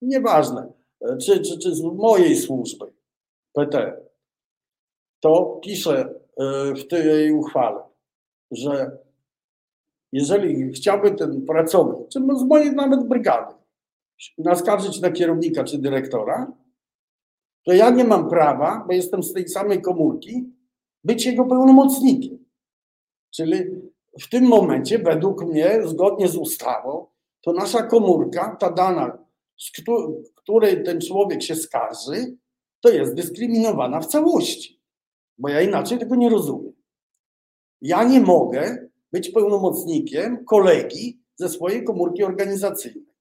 nieważne, czy, czy, czy z mojej służby PT, to pisze e, w tej uchwale, że jeżeli chciałby ten pracownik, czy z mojej nawet brygady, naskarżyć na kierownika czy dyrektora, to ja nie mam prawa, bo jestem z tej samej komórki, być jego pełnomocnikiem. Czyli w tym momencie, według mnie, zgodnie z ustawą, to nasza komórka, ta dana, z której ten człowiek się skarży, to jest dyskryminowana w całości. Bo ja inaczej tego nie rozumiem. Ja nie mogę być pełnomocnikiem kolegi ze swojej komórki organizacyjnej.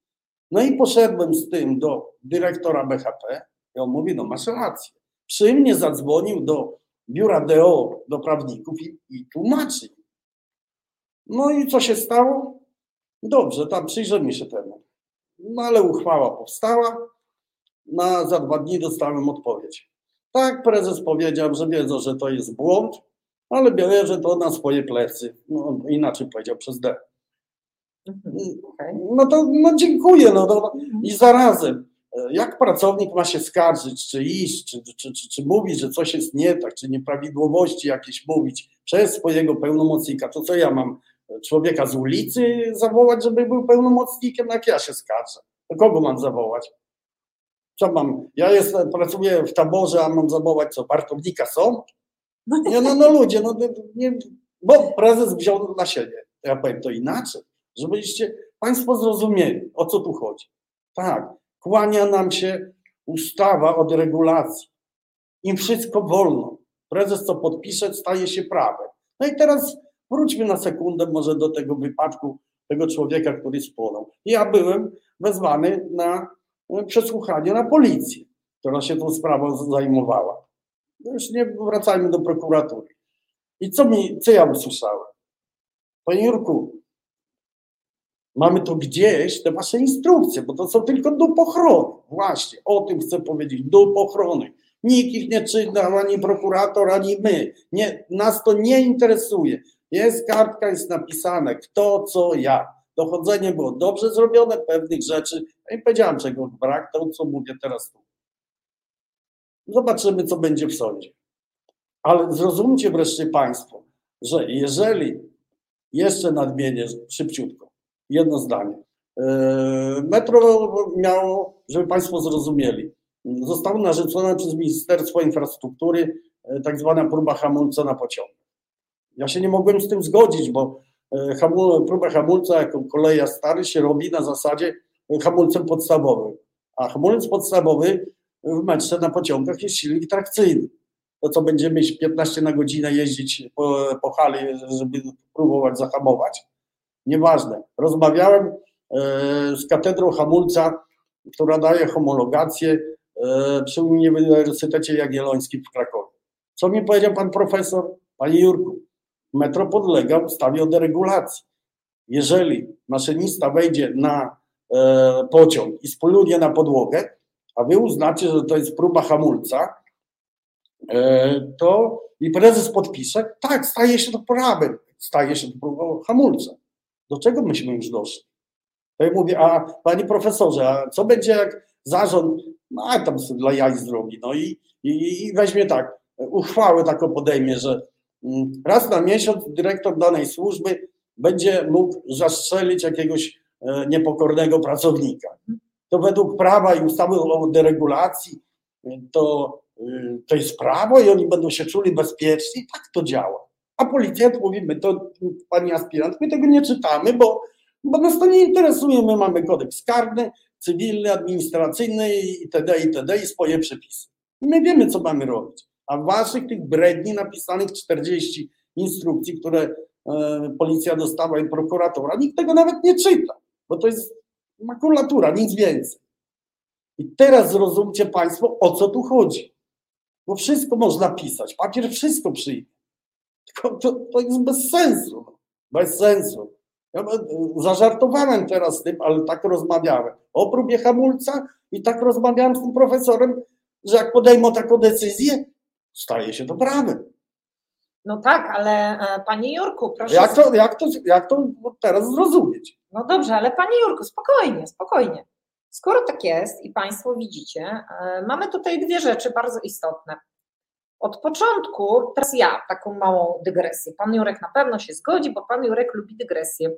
No i poszedłem z tym do dyrektora BHP i on mówi, no masz rację. Przy mnie zadzwonił do biura DO, do prawników i, i tłumaczy. No i co się stało? Dobrze, tam przyjrzymy się temu. No ale uchwała powstała, na, za dwa dni dostałem odpowiedź. Tak, prezes powiedział, że wiedzą, że to jest błąd, ale bierze to na swoje plecy. No, inaczej powiedział przez D. Mhm. No to no dziękuję. No, to, I zarazem, jak pracownik ma się skarżyć, czy iść, czy, czy, czy, czy mówić, że coś jest nie tak, czy nieprawidłowości jakieś mówić przez swojego pełnomocnika, to co ja mam człowieka z ulicy zawołać, żeby był pełnomocnikiem, jak ja się skarżę? Kogo mam zawołać? Co mam? Ja jestem, pracuję w taborze, a mam zawołać co? Wartownika są? Nie, no, no ludzie, no, nie, bo prezes wziął na siebie. Ja powiem to inaczej, żebyście Państwo zrozumieli, o co tu chodzi. Tak, kłania nam się ustawa od regulacji. Im wszystko wolno. Prezes co podpisze, staje się prawem. No i teraz Wróćmy na sekundę może do tego wypadku tego człowieka, który spłonął. Ja byłem wezwany na e, przesłuchanie na policję, która się tą sprawą zajmowała. No już nie wracajmy do prokuratury. I co, mi, co ja usłyszałem? Panie Jurku, mamy to gdzieś, te wasze instrukcje, bo to są tylko do pochrony. Właśnie, o tym chcę powiedzieć, do pochrony. Nikt ich nie czyta, ani prokurator, ani my. Nie, nas to nie interesuje. Jest kartka, jest napisane kto, co, ja. Dochodzenie było dobrze zrobione, pewnych rzeczy. Ja nie powiedziałem, czego brak, to co mówię teraz tu. Zobaczymy, co będzie w sądzie. Ale zrozumcie wreszcie Państwo, że jeżeli jeszcze nadmienię szybciutko, jedno zdanie. E, metro miało, żeby Państwo zrozumieli, zostało narzucone przez Ministerstwo Infrastruktury e, tak zwana próba hamulca na pociąg. Ja się nie mogłem z tym zgodzić, bo e, próba hamulca jako koleja stary się robi na zasadzie hamulcem podstawowym. A hamulec podstawowy w metrze na pociągach jest silnik trakcyjny. To co będziemy mieć 15 na godzinę jeździć po, po hali, żeby próbować zahamować. Nieważne. Rozmawiałem e, z katedrą hamulca, która daje homologację e, przy Uniwersytecie Jagiellońskim w Krakowie. Co mi powiedział pan profesor? Panie Jurku, metro podlega ustawie o deregulacji. Jeżeli maszynista wejdzie na e, pociąg i spoluje na podłogę, a wy uznacie, że to jest próba hamulca, to i prezes podpisze, tak, staje się to prawem, staje się to próbą hamulca. Do czego myśmy już doszli? To ja mówię, a panie profesorze, a co będzie jak zarząd, no a tam sobie dla jaj zrobi, no i, i, i weźmie tak, uchwałę taką podejmie, że mm, raz na miesiąc dyrektor danej służby będzie mógł zastrzelić jakiegoś e, niepokornego pracownika to według prawa i ustawy o deregulacji to, y, to jest prawo i oni będą się czuli bezpieczni. Tak to działa. A policjant mówi, my to, pani aspirant, my tego nie czytamy, bo, bo nas to nie interesuje. My mamy kodeks karny, cywilny, administracyjny itd., itd. i swoje przepisy. I my wiemy, co mamy robić. A waszych tych bredni napisanych 40 instrukcji, które e, policja dostała i prokuratora, nikt tego nawet nie czyta, bo to jest makulatura, nic więcej. I teraz zrozumcie Państwo, o co tu chodzi. Bo wszystko można pisać, papier wszystko przyjdzie. Tylko to, to jest bez sensu. No. Bez sensu. Ja zażartowałem teraz z tym, ale tak rozmawiałem o próbie hamulca i tak rozmawiałem z tym profesorem, że jak podejmą taką decyzję, staje się to prawem. No tak, ale e, Panie Jurku, proszę. Jak to, jak to, jak to teraz zrozumieć? No dobrze, ale Panie Jurku, spokojnie, spokojnie. Skoro tak jest i Państwo widzicie, e, mamy tutaj dwie rzeczy bardzo istotne. Od początku, teraz ja taką małą dygresję. Pan Jurek na pewno się zgodzi, bo Pan Jurek lubi dygresję.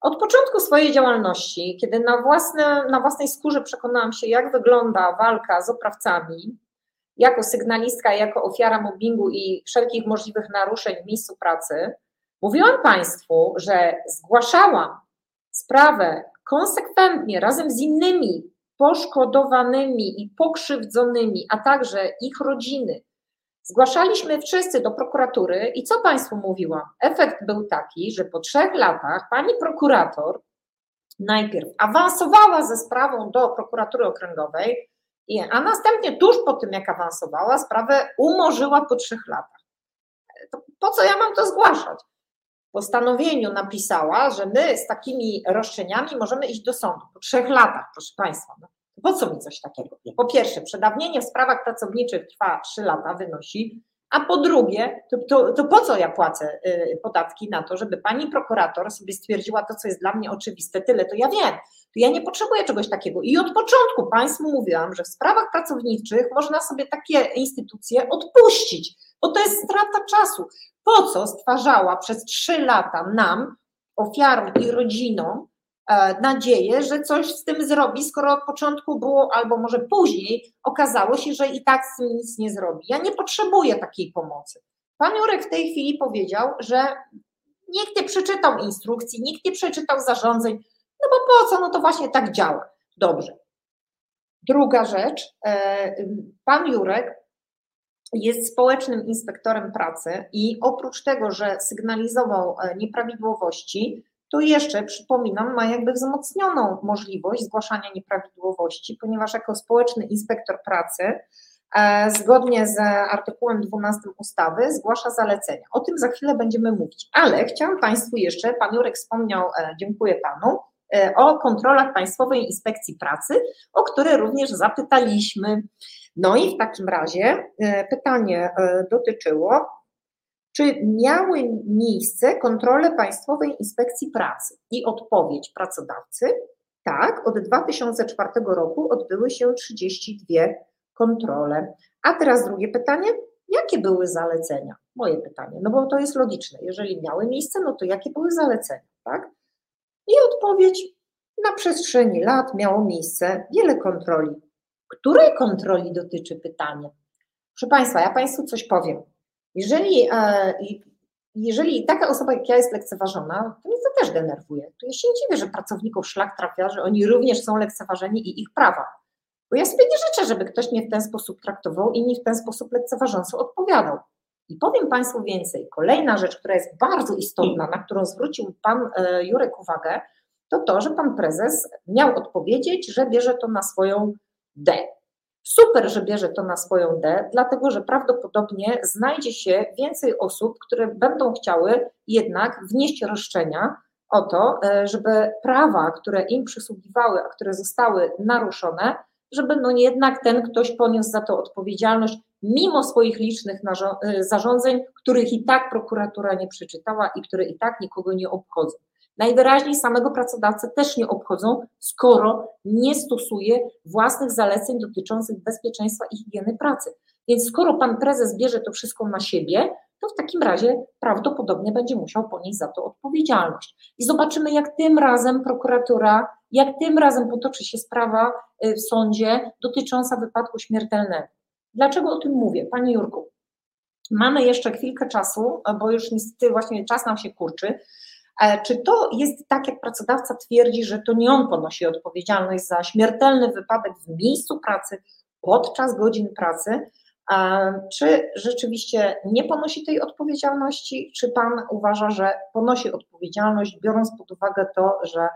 Od początku swojej działalności, kiedy na, własne, na własnej skórze przekonałam się, jak wygląda walka z oprawcami, jako sygnalistka, jako ofiara mobbingu i wszelkich możliwych naruszeń w miejscu pracy, mówiłam Państwu, że zgłaszałam sprawę konsekwentnie razem z innymi poszkodowanymi i pokrzywdzonymi, a także ich rodziny. Zgłaszaliśmy wszyscy do prokuratury i co Państwu mówiłam? Efekt był taki, że po trzech latach pani prokurator najpierw awansowała ze sprawą do prokuratury okręgowej, a następnie tuż po tym, jak awansowała, sprawę umorzyła po trzech latach. To po co ja mam to zgłaszać? Postanowieniu napisała, że my z takimi roszczeniami możemy iść do sądu po trzech latach, proszę Państwa. No, po co mi coś takiego? Po pierwsze, przedawnienie w sprawach pracowniczych trwa trzy lata, wynosi a po drugie, to, to, to, po co ja płacę y, podatki na to, żeby pani prokurator sobie stwierdziła to, co jest dla mnie oczywiste, tyle to ja wiem. To ja nie potrzebuję czegoś takiego. I od początku Państwu mówiłam, że w sprawach pracowniczych można sobie takie instytucje odpuścić, bo to jest strata czasu. Po co stwarzała przez trzy lata nam, ofiarom i rodzinom, nadzieję, że coś z tym zrobi, skoro od początku było, albo może później okazało się, że i tak z tym nic nie zrobi. Ja nie potrzebuję takiej pomocy. Pan Jurek w tej chwili powiedział, że nikt nie przeczytał instrukcji, nikt nie przeczytał zarządzeń, no bo po co, no to właśnie tak działa. Dobrze. Druga rzecz, e, pan Jurek jest społecznym inspektorem pracy i oprócz tego, że sygnalizował e, nieprawidłowości, to jeszcze, przypominam, ma jakby wzmocnioną możliwość zgłaszania nieprawidłowości, ponieważ jako społeczny inspektor pracy e, zgodnie z artykułem 12 ustawy zgłasza zalecenia. O tym za chwilę będziemy mówić, ale chciałam Państwu jeszcze, Pan Jurek wspomniał, e, dziękuję Panu, o kontrolach Państwowej Inspekcji Pracy, o które również zapytaliśmy. No i w takim razie e, pytanie e, dotyczyło, czy miały miejsce kontrole Państwowej Inspekcji Pracy? I odpowiedź pracodawcy, tak, od 2004 roku odbyły się 32 kontrole. A teraz drugie pytanie, jakie były zalecenia? Moje pytanie, no bo to jest logiczne, jeżeli miały miejsce, no to jakie były zalecenia, tak? I odpowiedź, na przestrzeni lat miało miejsce wiele kontroli Której kontroli dotyczy pytanie? Proszę Państwa, ja Państwu coś powiem. Jeżeli, e, jeżeli taka osoba jak ja jest lekceważona, to mnie to też denerwuje. To ja się nie dziwię, że pracowników szlak trafia, że oni również są lekceważeni i ich prawa. Bo ja sobie nie życzę, żeby ktoś mnie w ten sposób traktował i mi w ten sposób lekceważąco odpowiadał. I powiem Państwu więcej. Kolejna rzecz, która jest bardzo istotna, na którą zwrócił Pan e, Jurek uwagę, to to, że Pan Prezes miał odpowiedzieć, że bierze to na swoją D. Super, że bierze to na swoją D, dlatego że prawdopodobnie znajdzie się więcej osób, które będą chciały jednak wnieść roszczenia o to, e, żeby prawa, które im przysługiwały, a które zostały naruszone, żeby no jednak ten ktoś poniósł za to odpowiedzialność, mimo swoich licznych e, zarządzeń, których i tak prokuratura nie przeczytała i które i tak nikogo nie obchodzą. Najwyraźniej samego pracodawcę też nie obchodzą, skoro nie stosuje własnych zaleceń dotyczących bezpieczeństwa i higieny pracy. Więc skoro pan prezes bierze to wszystko na siebie, to w takim razie prawdopodobnie będzie musiał ponieść za to odpowiedzialność. I zobaczymy, jak tym razem prokuratura, jak tym razem potoczy się sprawa y, w sądzie dotycząca wypadku śmiertelnego. Dlaczego o tym mówię? Panie Jurku, mamy jeszcze chwilkę czasu, bo już niestety właśnie czas nam się kurczy. E, czy to jest tak, jak pracodawca twierdzi, że to nie on ponosi odpowiedzialność za śmiertelny wypadek w miejscu pracy podczas godzin pracy? Czy rzeczywiście nie ponosi tej odpowiedzialności? Czy pan uważa, że ponosi odpowiedzialność, biorąc pod uwagę to, że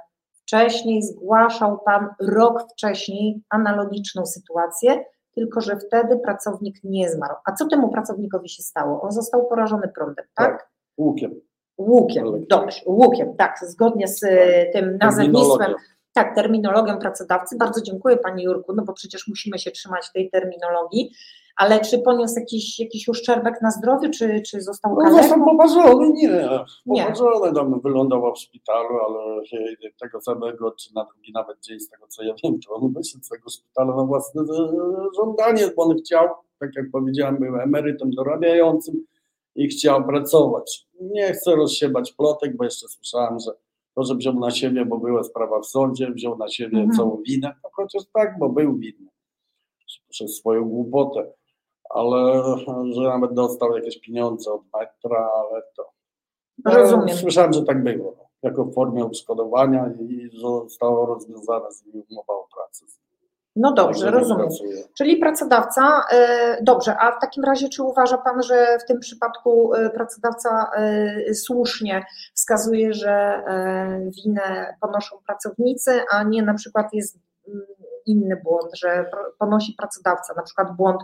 wcześniej zgłaszał pan rok wcześniej analogiczną sytuację, tylko że wtedy pracownik nie zmarł. A co temu pracownikowi się stało? On został porażony prądem, tak? Tak, łukiem. Łukiem, dobrze, łukiem, tak, zgodnie z tak. tym nazewnictwem, tak, terminologią pracodawcy. Bardzo dziękuję Panie Jurku, no bo przecież musimy się trzymać tej terminologii, ale czy poniósł jakiś, jakiś uszczerbek na zdrowiu, czy, czy został? No został poparzony, nie, poparzony, tam wylądował w szpitalu, ale tego samego, czy na drugi nawet dzień, z tego co ja wiem, to on wyszedł z tego szpitala na własne żądanie, bo on chciał, tak jak powiedziałem, był emerytem dorabiającym, i chciał pracować. Nie chcę rozsiewać plotek, bo jeszcze słyszałem, że to, że wziął na siebie, bo była sprawa w sądzie, wziął na siebie mhm. całą winę, no chociaż tak, bo był winny przez swoją głupotę, ale że nawet dostał jakieś pieniądze od metra, ale to. Rozumiem. Słyszałem, że tak było, jako w formie odszkodowania i zostało rozwiązane z nim umowa o pracę. No dobrze, rozumiem. Czyli pracodawca, e, dobrze, a w takim razie czy uważa Pan, że w tym przypadku e, pracodawca e, słusznie wskazuje, że winę ponoszą pracownicy, a nie na przykład jest mm, inny błąd, że ponosi pracodawca, na przykład błąd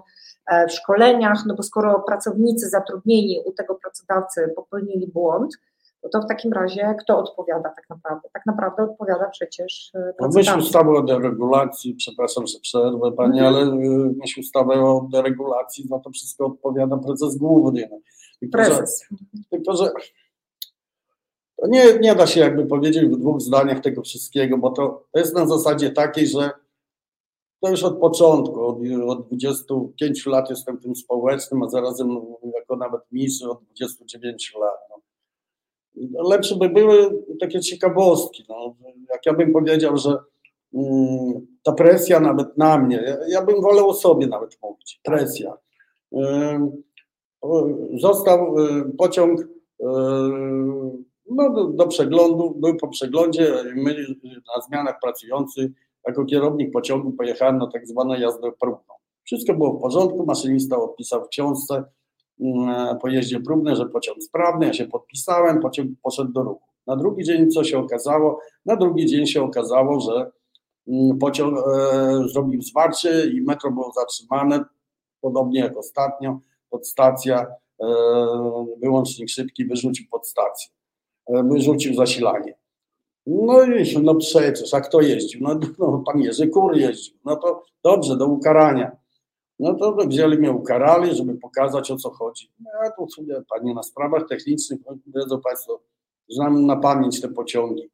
w szkoleniach, no bo skoro pracownicy zatrudnieni u tego pracodawcy popełnili błąd, no to w takim razie kto odpowiada tak naprawdę? Tak naprawdę odpowiada przecież e, no myśl ustawy o deregulacji, przepraszam, że przerwę Pani, mhm. ale e, myśl ustawy o deregulacji, za to wszystko odpowiada prezes główny. Tylko, prezes. Że, tylko, że nie, nie da się jakby powiedzieć w dwóch zdaniach tego wszystkiego, bo to, to jest na zasadzie takiej, że to już od początku, od, od 25 lat jestem tym społecznym, a zarazem jako nawet mistrz od 29 lat. No lepsze by były takie ciekawostki. No. Jak ja bym powiedział, że mm, ta presja nawet na mnie, ja, ja, bym wolał o sobie nawet mówić, presja. został y, pociąg y, no, do, do, przeglądu, był po przeglądzie, my na zmianach pracujący jako kierownik pociągu pojechałem na tak zwaną jazdę próbną. Wszystko było w porządku, maszynista odpisał w książce po jeździe próbnej, że pociąg sprawny, ja się podpisałem, pociąg poszedł do ruchu. Na drugi dzień co się okazało? Na drugi dzień się okazało, że mm, pociąg e, zrobił zwarcie i metro było zatrzymane, podobnie jak ostatnio, podstacja, e, wyłącznik szybki wyrzucił podstację, e, wyrzucił zasilanie. No i no przecież, a kto jeździł? No, no pan Jerzy Kur jeździł. No to dobrze, do ukarania. No to wzięli mnie, ukarali, żeby pokazać o co chodzi. No ja tu sobie, panie, na sprawach technicznych, no, wiedzą państwo, znam na pamięć te pociągi.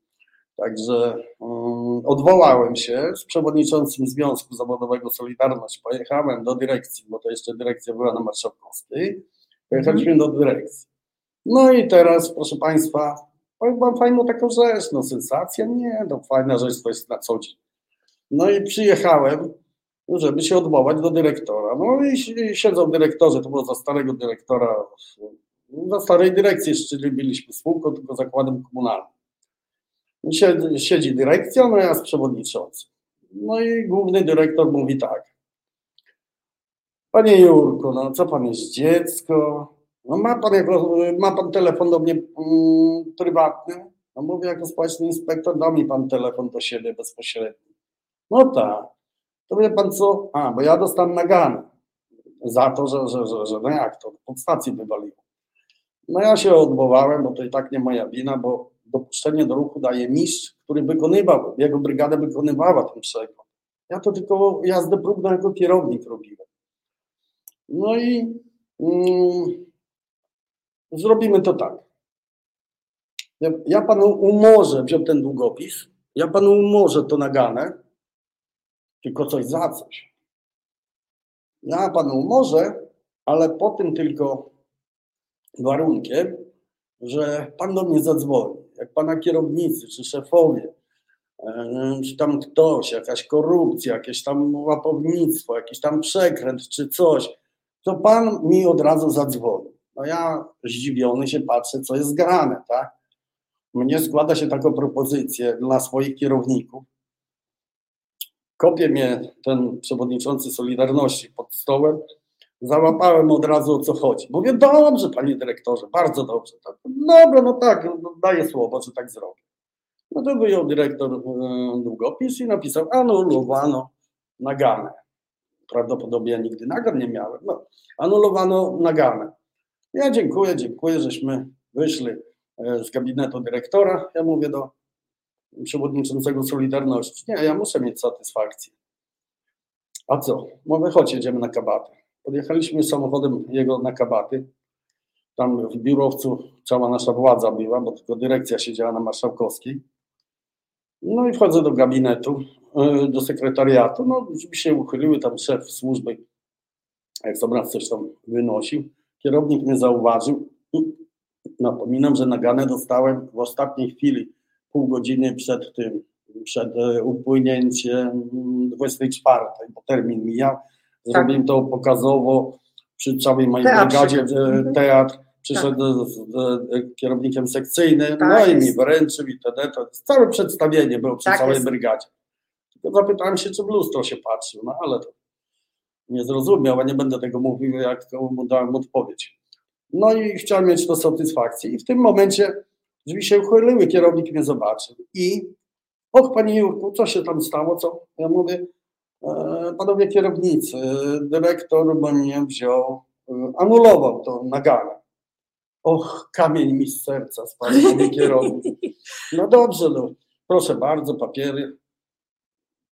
Także um, odwołałem się z przewodniczącym Związku Zawodowego Solidarność. Pojechałem do dyrekcji, bo to jeszcze dyrekcja była na Marszałkowskiej. Pojechaliśmy do dyrekcji. No i teraz, proszę Państwa, powiem Wam fajną taką rzecz, no sensacja, nie, no fajna rzecz to jest na co dzień. No i przyjechałem, żeby się odwołać do dyrektora. No i siedzą dyrektorzy, to było za starego dyrektora, za starej dyrekcji jeszcze byliśmy spółką, tylko zakładem komunalnym. Siedzi, siedzi dyrekcja, no ja z przewodniczącym. No i główny dyrektor mówi tak. Panie Jurku, no co pan jest dziecko? No ma pan, jako, ma pan telefon do mnie mm, prywatny? No mówię, jako społeczny inspektor, da mi pan telefon do siebie bezpośrednio. No tak. To wie pan co? A, bo ja dostałem naganę za to, że, że, że, że no jak to, pod stacji wywaliło. No ja się odwołałem, bo to i tak nie moja wina, bo dopuszczenie do ruchu daje mistrz, który wykonywał, jego brygada wykonywała ten przegląd. Ja to tylko jazdę próbną jako kierownik robiłem. No i mm, zrobimy to tak. Ja, ja panu umorzę, wziął ten długopis, ja panu umorzę to naganę, tylko coś za coś. Ja panu umorzę, ale po tym tylko warunkiem, że pan do mnie zadzwoni. Jak pana kierownicy czy szefowie, e, czy tam ktoś, jakaś korupcja, jakieś tam łapownictwo, jakiś tam przekręt czy coś, to pan mi od razu zadzwoni. No ja zdziwiony się patrzę, co jest grane, tak? Mnie składa się taką propozycję dla swoich kierowników. Kopie mnie ten przewodniczący Solidarności pod stołem, załapałem od razu o co chodzi. Mówię, dobrze, panie dyrektorze, bardzo dobrze. Tak. Dobra, no tak, no, daję słowo, że tak zrobię. No to wyjął dyrektor y, długopis i napisał, anulowano naganę. Prawdopodobnie ja nigdy nagan nie miałem. No, anulowano naganę. Ja dziękuję, dziękuję, żeśmy wyszli e, z gabinetu dyrektora. Ja mówię do przewodniczącego Solidarności, nie, ja muszę mieć satysfakcję. A co? Mówię, chodź, jedziemy na kabatę. Podjechaliśmy samochodem jego na kabaty. Tam w biurowcu cała nasza władza była, bo tylko dyrekcja siedziała na Marszałkowskiej. No i wchodzę do gabinetu, e, do sekretariatu. No, drzwi się uchyliły, tam szef służby, jak sobie coś tam wynosił. Kierownik mnie zauważył. Napominam, że naganę dostałem w ostatniej chwili, pół godziny przed tym, przed e, upłynięciem 24, bo termin mijał. Zrobiłem tak. to pokazowo przy całej mojej brygadzie, mhm. teatr. Przyszedł tak. z, z, kierownikiem sekcyjnym, tak no i mi wręczył i wtedy to całe przedstawienie było przy tak całej jest. brygadzie. Tylko zapytałem się, czy w lustro się patrzył, no ale to nie zrozumiał, a nie będę tego mówił, jak mu dałem odpowiedź. No i chciałem mieć to satysfakcję. I w tym momencie drzwi się uchyliły, kierownik mnie zobaczył. I och, panie Jurku, co się tam stało? Co? Ja mówię, e, panowie kierownicy, dyrektor mnie wziął, e, anulował to naganę. Och, kamień mi z serca spadł, panie kierownik. No dobrze, no, proszę bardzo, papiery.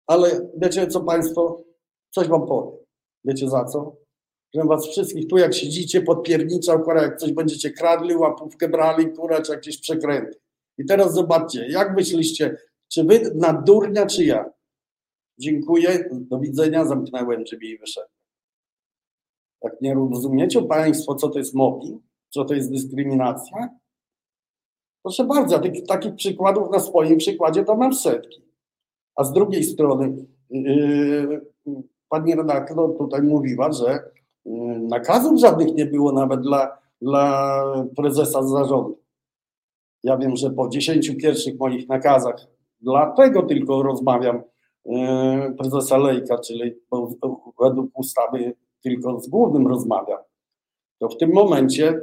Ale wiecie co państwo, coś wam powiem. Wiecie za co? Żebym was wszystkich tu, jak siedzicie, podpierniczał, kurwa, jak coś będziecie kradli, łapówkę brali, kurwa, czy jakieś przekręty. I teraz zobaczcie, jak myśliście, czy wy na durnia, czy ja? Dziękuję, do widzenia, zamknąłem drzwi i wyszedłem. Tak nie rozumiecie Państwo, co to jest mobbing, co to jest dyskryminacja? Proszę bardzo, tych, takich przykładów na swoim przykładzie to mam setki. A z drugiej strony, yy, pani redaktor tutaj mówiła, że nakazów żadnych nie było nawet dla, dla prezesa zarządu. Ja wiem, że po dziesięciu pierwszych moich nakazach, dlatego tylko rozmawiam prezesa Lejka, czyli według ustawy tylko z głównym rozmawiam, to w tym momencie,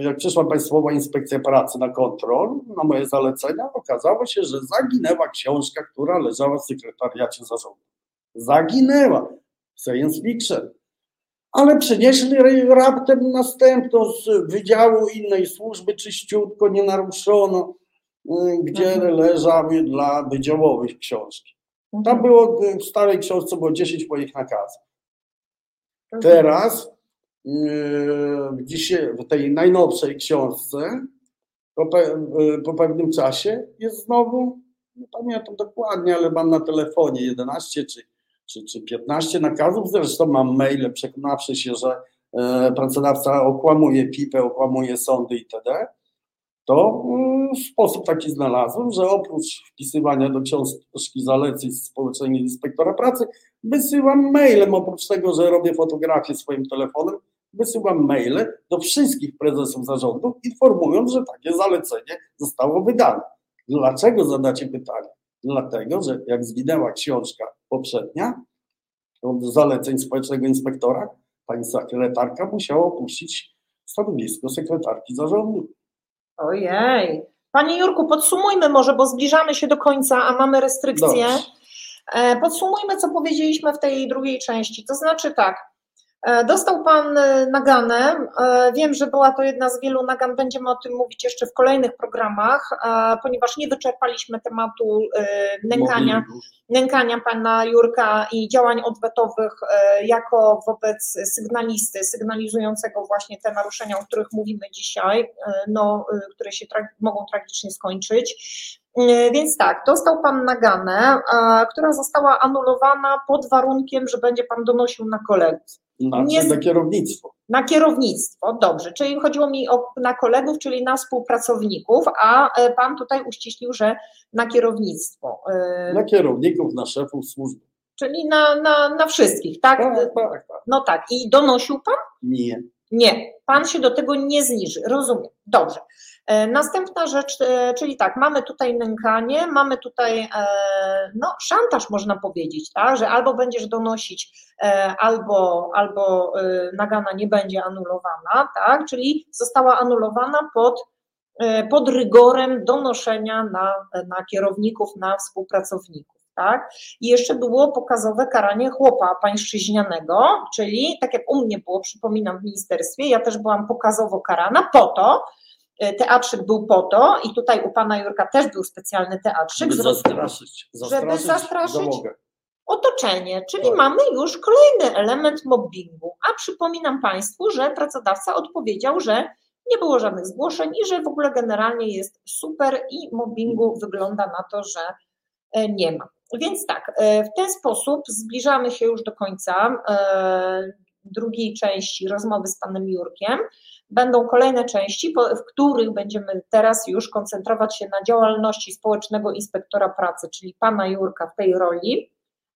jak przyszła Państwowa Inspekcja Pracy na kontrol, na moje zalecenia, okazało się, że zaginęła książka, która leżała w sekretariacie zarządu. Zaginęła. Science fiction ale przynieśli raptem następną z wydziału innej służby, czyściutko, nie naruszono, y, gdzie mhm. leżały dla wydziałowych książki. Tam mhm. było, w starej książce było 10 moich nakazów. Mhm. Teraz y, w, dzisiaj, w tej najnowszej książce po, pe, y, po pewnym czasie jest znowu, nie pamiętam dokładnie, ale mam na telefonie 11 czy czy, czy 15 nakazów. Zresztą mam maile przekonawszy się, że e, pracodawca okłamuje PIP, okłamuje sądy itd. To e, sposób taki znalazłem, że oprócz wpisywania do książki zaleceń społecznej inspektora pracy, wysyłam mailem, oprócz tego, że robię fotografię swoim telefonem, wysyłam maile do wszystkich prezesów zarządów, informując, że takie zalecenie zostało wydane. Dlaczego zadacie pytanie? Dlatego, że jak zginęła książka poprzednia, od zaleceń społecznego inspektora, pani sekretarka musiała opuścić stanowisko sekretarki zarządu. Ojej. Panie Jurku, podsumujmy może, bo zbliżamy się do końca, a mamy restrykcje. Dobrze. E, podsumujmy, co powiedzieliśmy w tej drugiej części. To znaczy tak, dostał Pan e, naganę. E, wiem, że była to jedna z wielu nagan. Będziemy o tym mówić jeszcze w kolejnych programach, ponieważ nie wyczerpaliśmy tematu nękania, nękania Pana Jurka i działań odwetowych jako wobec sygnalisty, sygnalizującego właśnie te naruszenia, o których mówimy dzisiaj, no, które się mogą tragicznie skończyć. Więc tak, dostał Pan naganę, która została anulowana pod warunkiem, że będzie Pan donosił na kolegów. Znaczy nie, na kierownictwo. Na kierownictwo, dobrze. Czyli chodziło mi o, na kolegów, czyli na współpracowników, a e, pan tutaj uściślił, że na kierownictwo. E, na kierowników, na szefów służby. Czyli na, na, na wszystkich, tak? Tak, tak, tak? No tak. I donosił pan? Nie. Nie, pan się do tego nie zniży, rozumiem. Dobrze. E, następna rzecz, e, czyli tak, mamy tutaj nękanie, mamy tutaj e, no, szantaż, można powiedzieć, tak, że albo będziesz donosić, albo, albo nagana nie będzie anulowana, tak, czyli została anulowana pod, pod rygorem donoszenia na, na kierowników, na współpracowników. Tak? I jeszcze było pokazowe karanie chłopa pańszczyźnianego, czyli tak jak u mnie było, przypominam, w ministerstwie, ja też byłam pokazowo karana po to, teatrzyk był po to, i tutaj u pana Jurka też był specjalny teatrzyk, żeby zastraszyć, zastraszyć, żeby zastraszyć otoczenie, czyli tak. mamy już kolejny element mobbingu. A przypominam Państwu, że pracodawca odpowiedział, że nie było żadnych zgłoszeń i że w ogóle generalnie jest super i mobbingu wygląda na to, że e, nie ma. Więc tak, e, w ten sposób zbliżamy się już do końca drugiej części rozmowy z panem Jurkiem będą kolejne części, w których będziemy teraz już koncentrować się na działalności społecznego inspektora pracy, czyli pana Jurka w tej roli,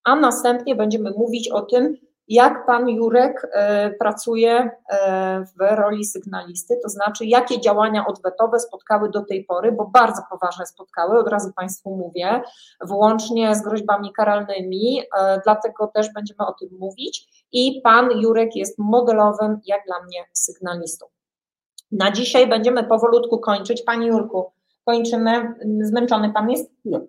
a następnie będziemy mówić o tym, jak pan Jurek e, pracuje e, w roli sygnalisty, to znaczy jakie działania odwetowe spotkały do tej pory, bo bardzo poważne spotkały, od razu Państwu mówię, włącznie z groźbami karalnymi, e, dlatego też będziemy o tym mówić i pan Jurek jest modelowym, jak dla mnie, sygnalistą. Na dzisiaj będziemy powolutku kończyć. Panie Jurku, kończymy. Zmęczony Pan jest? Nie.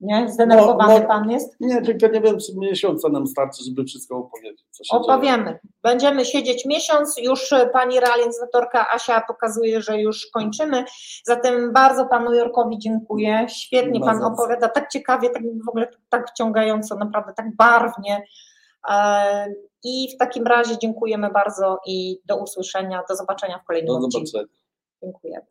Nie? Zdenerwowany no, no, Pan jest? Nie, tylko nie wiem, czy miesiąca nam starczy, żeby wszystko opowiedzieć. Opowiemy. Dzieje. Będziemy siedzieć miesiąc. Już Pani realizatorka Asia pokazuje, że już kończymy. Zatem bardzo Panu Jurkowi dziękuję. Świetnie Pan opowiada, tak ciekawie, tak w ogóle tak wciągająco, naprawdę tak barwnie. E, I w takim razie dziękujemy bardzo i do usłyszenia, do zobaczenia w kolejnym do odcinku. Dziękujemy.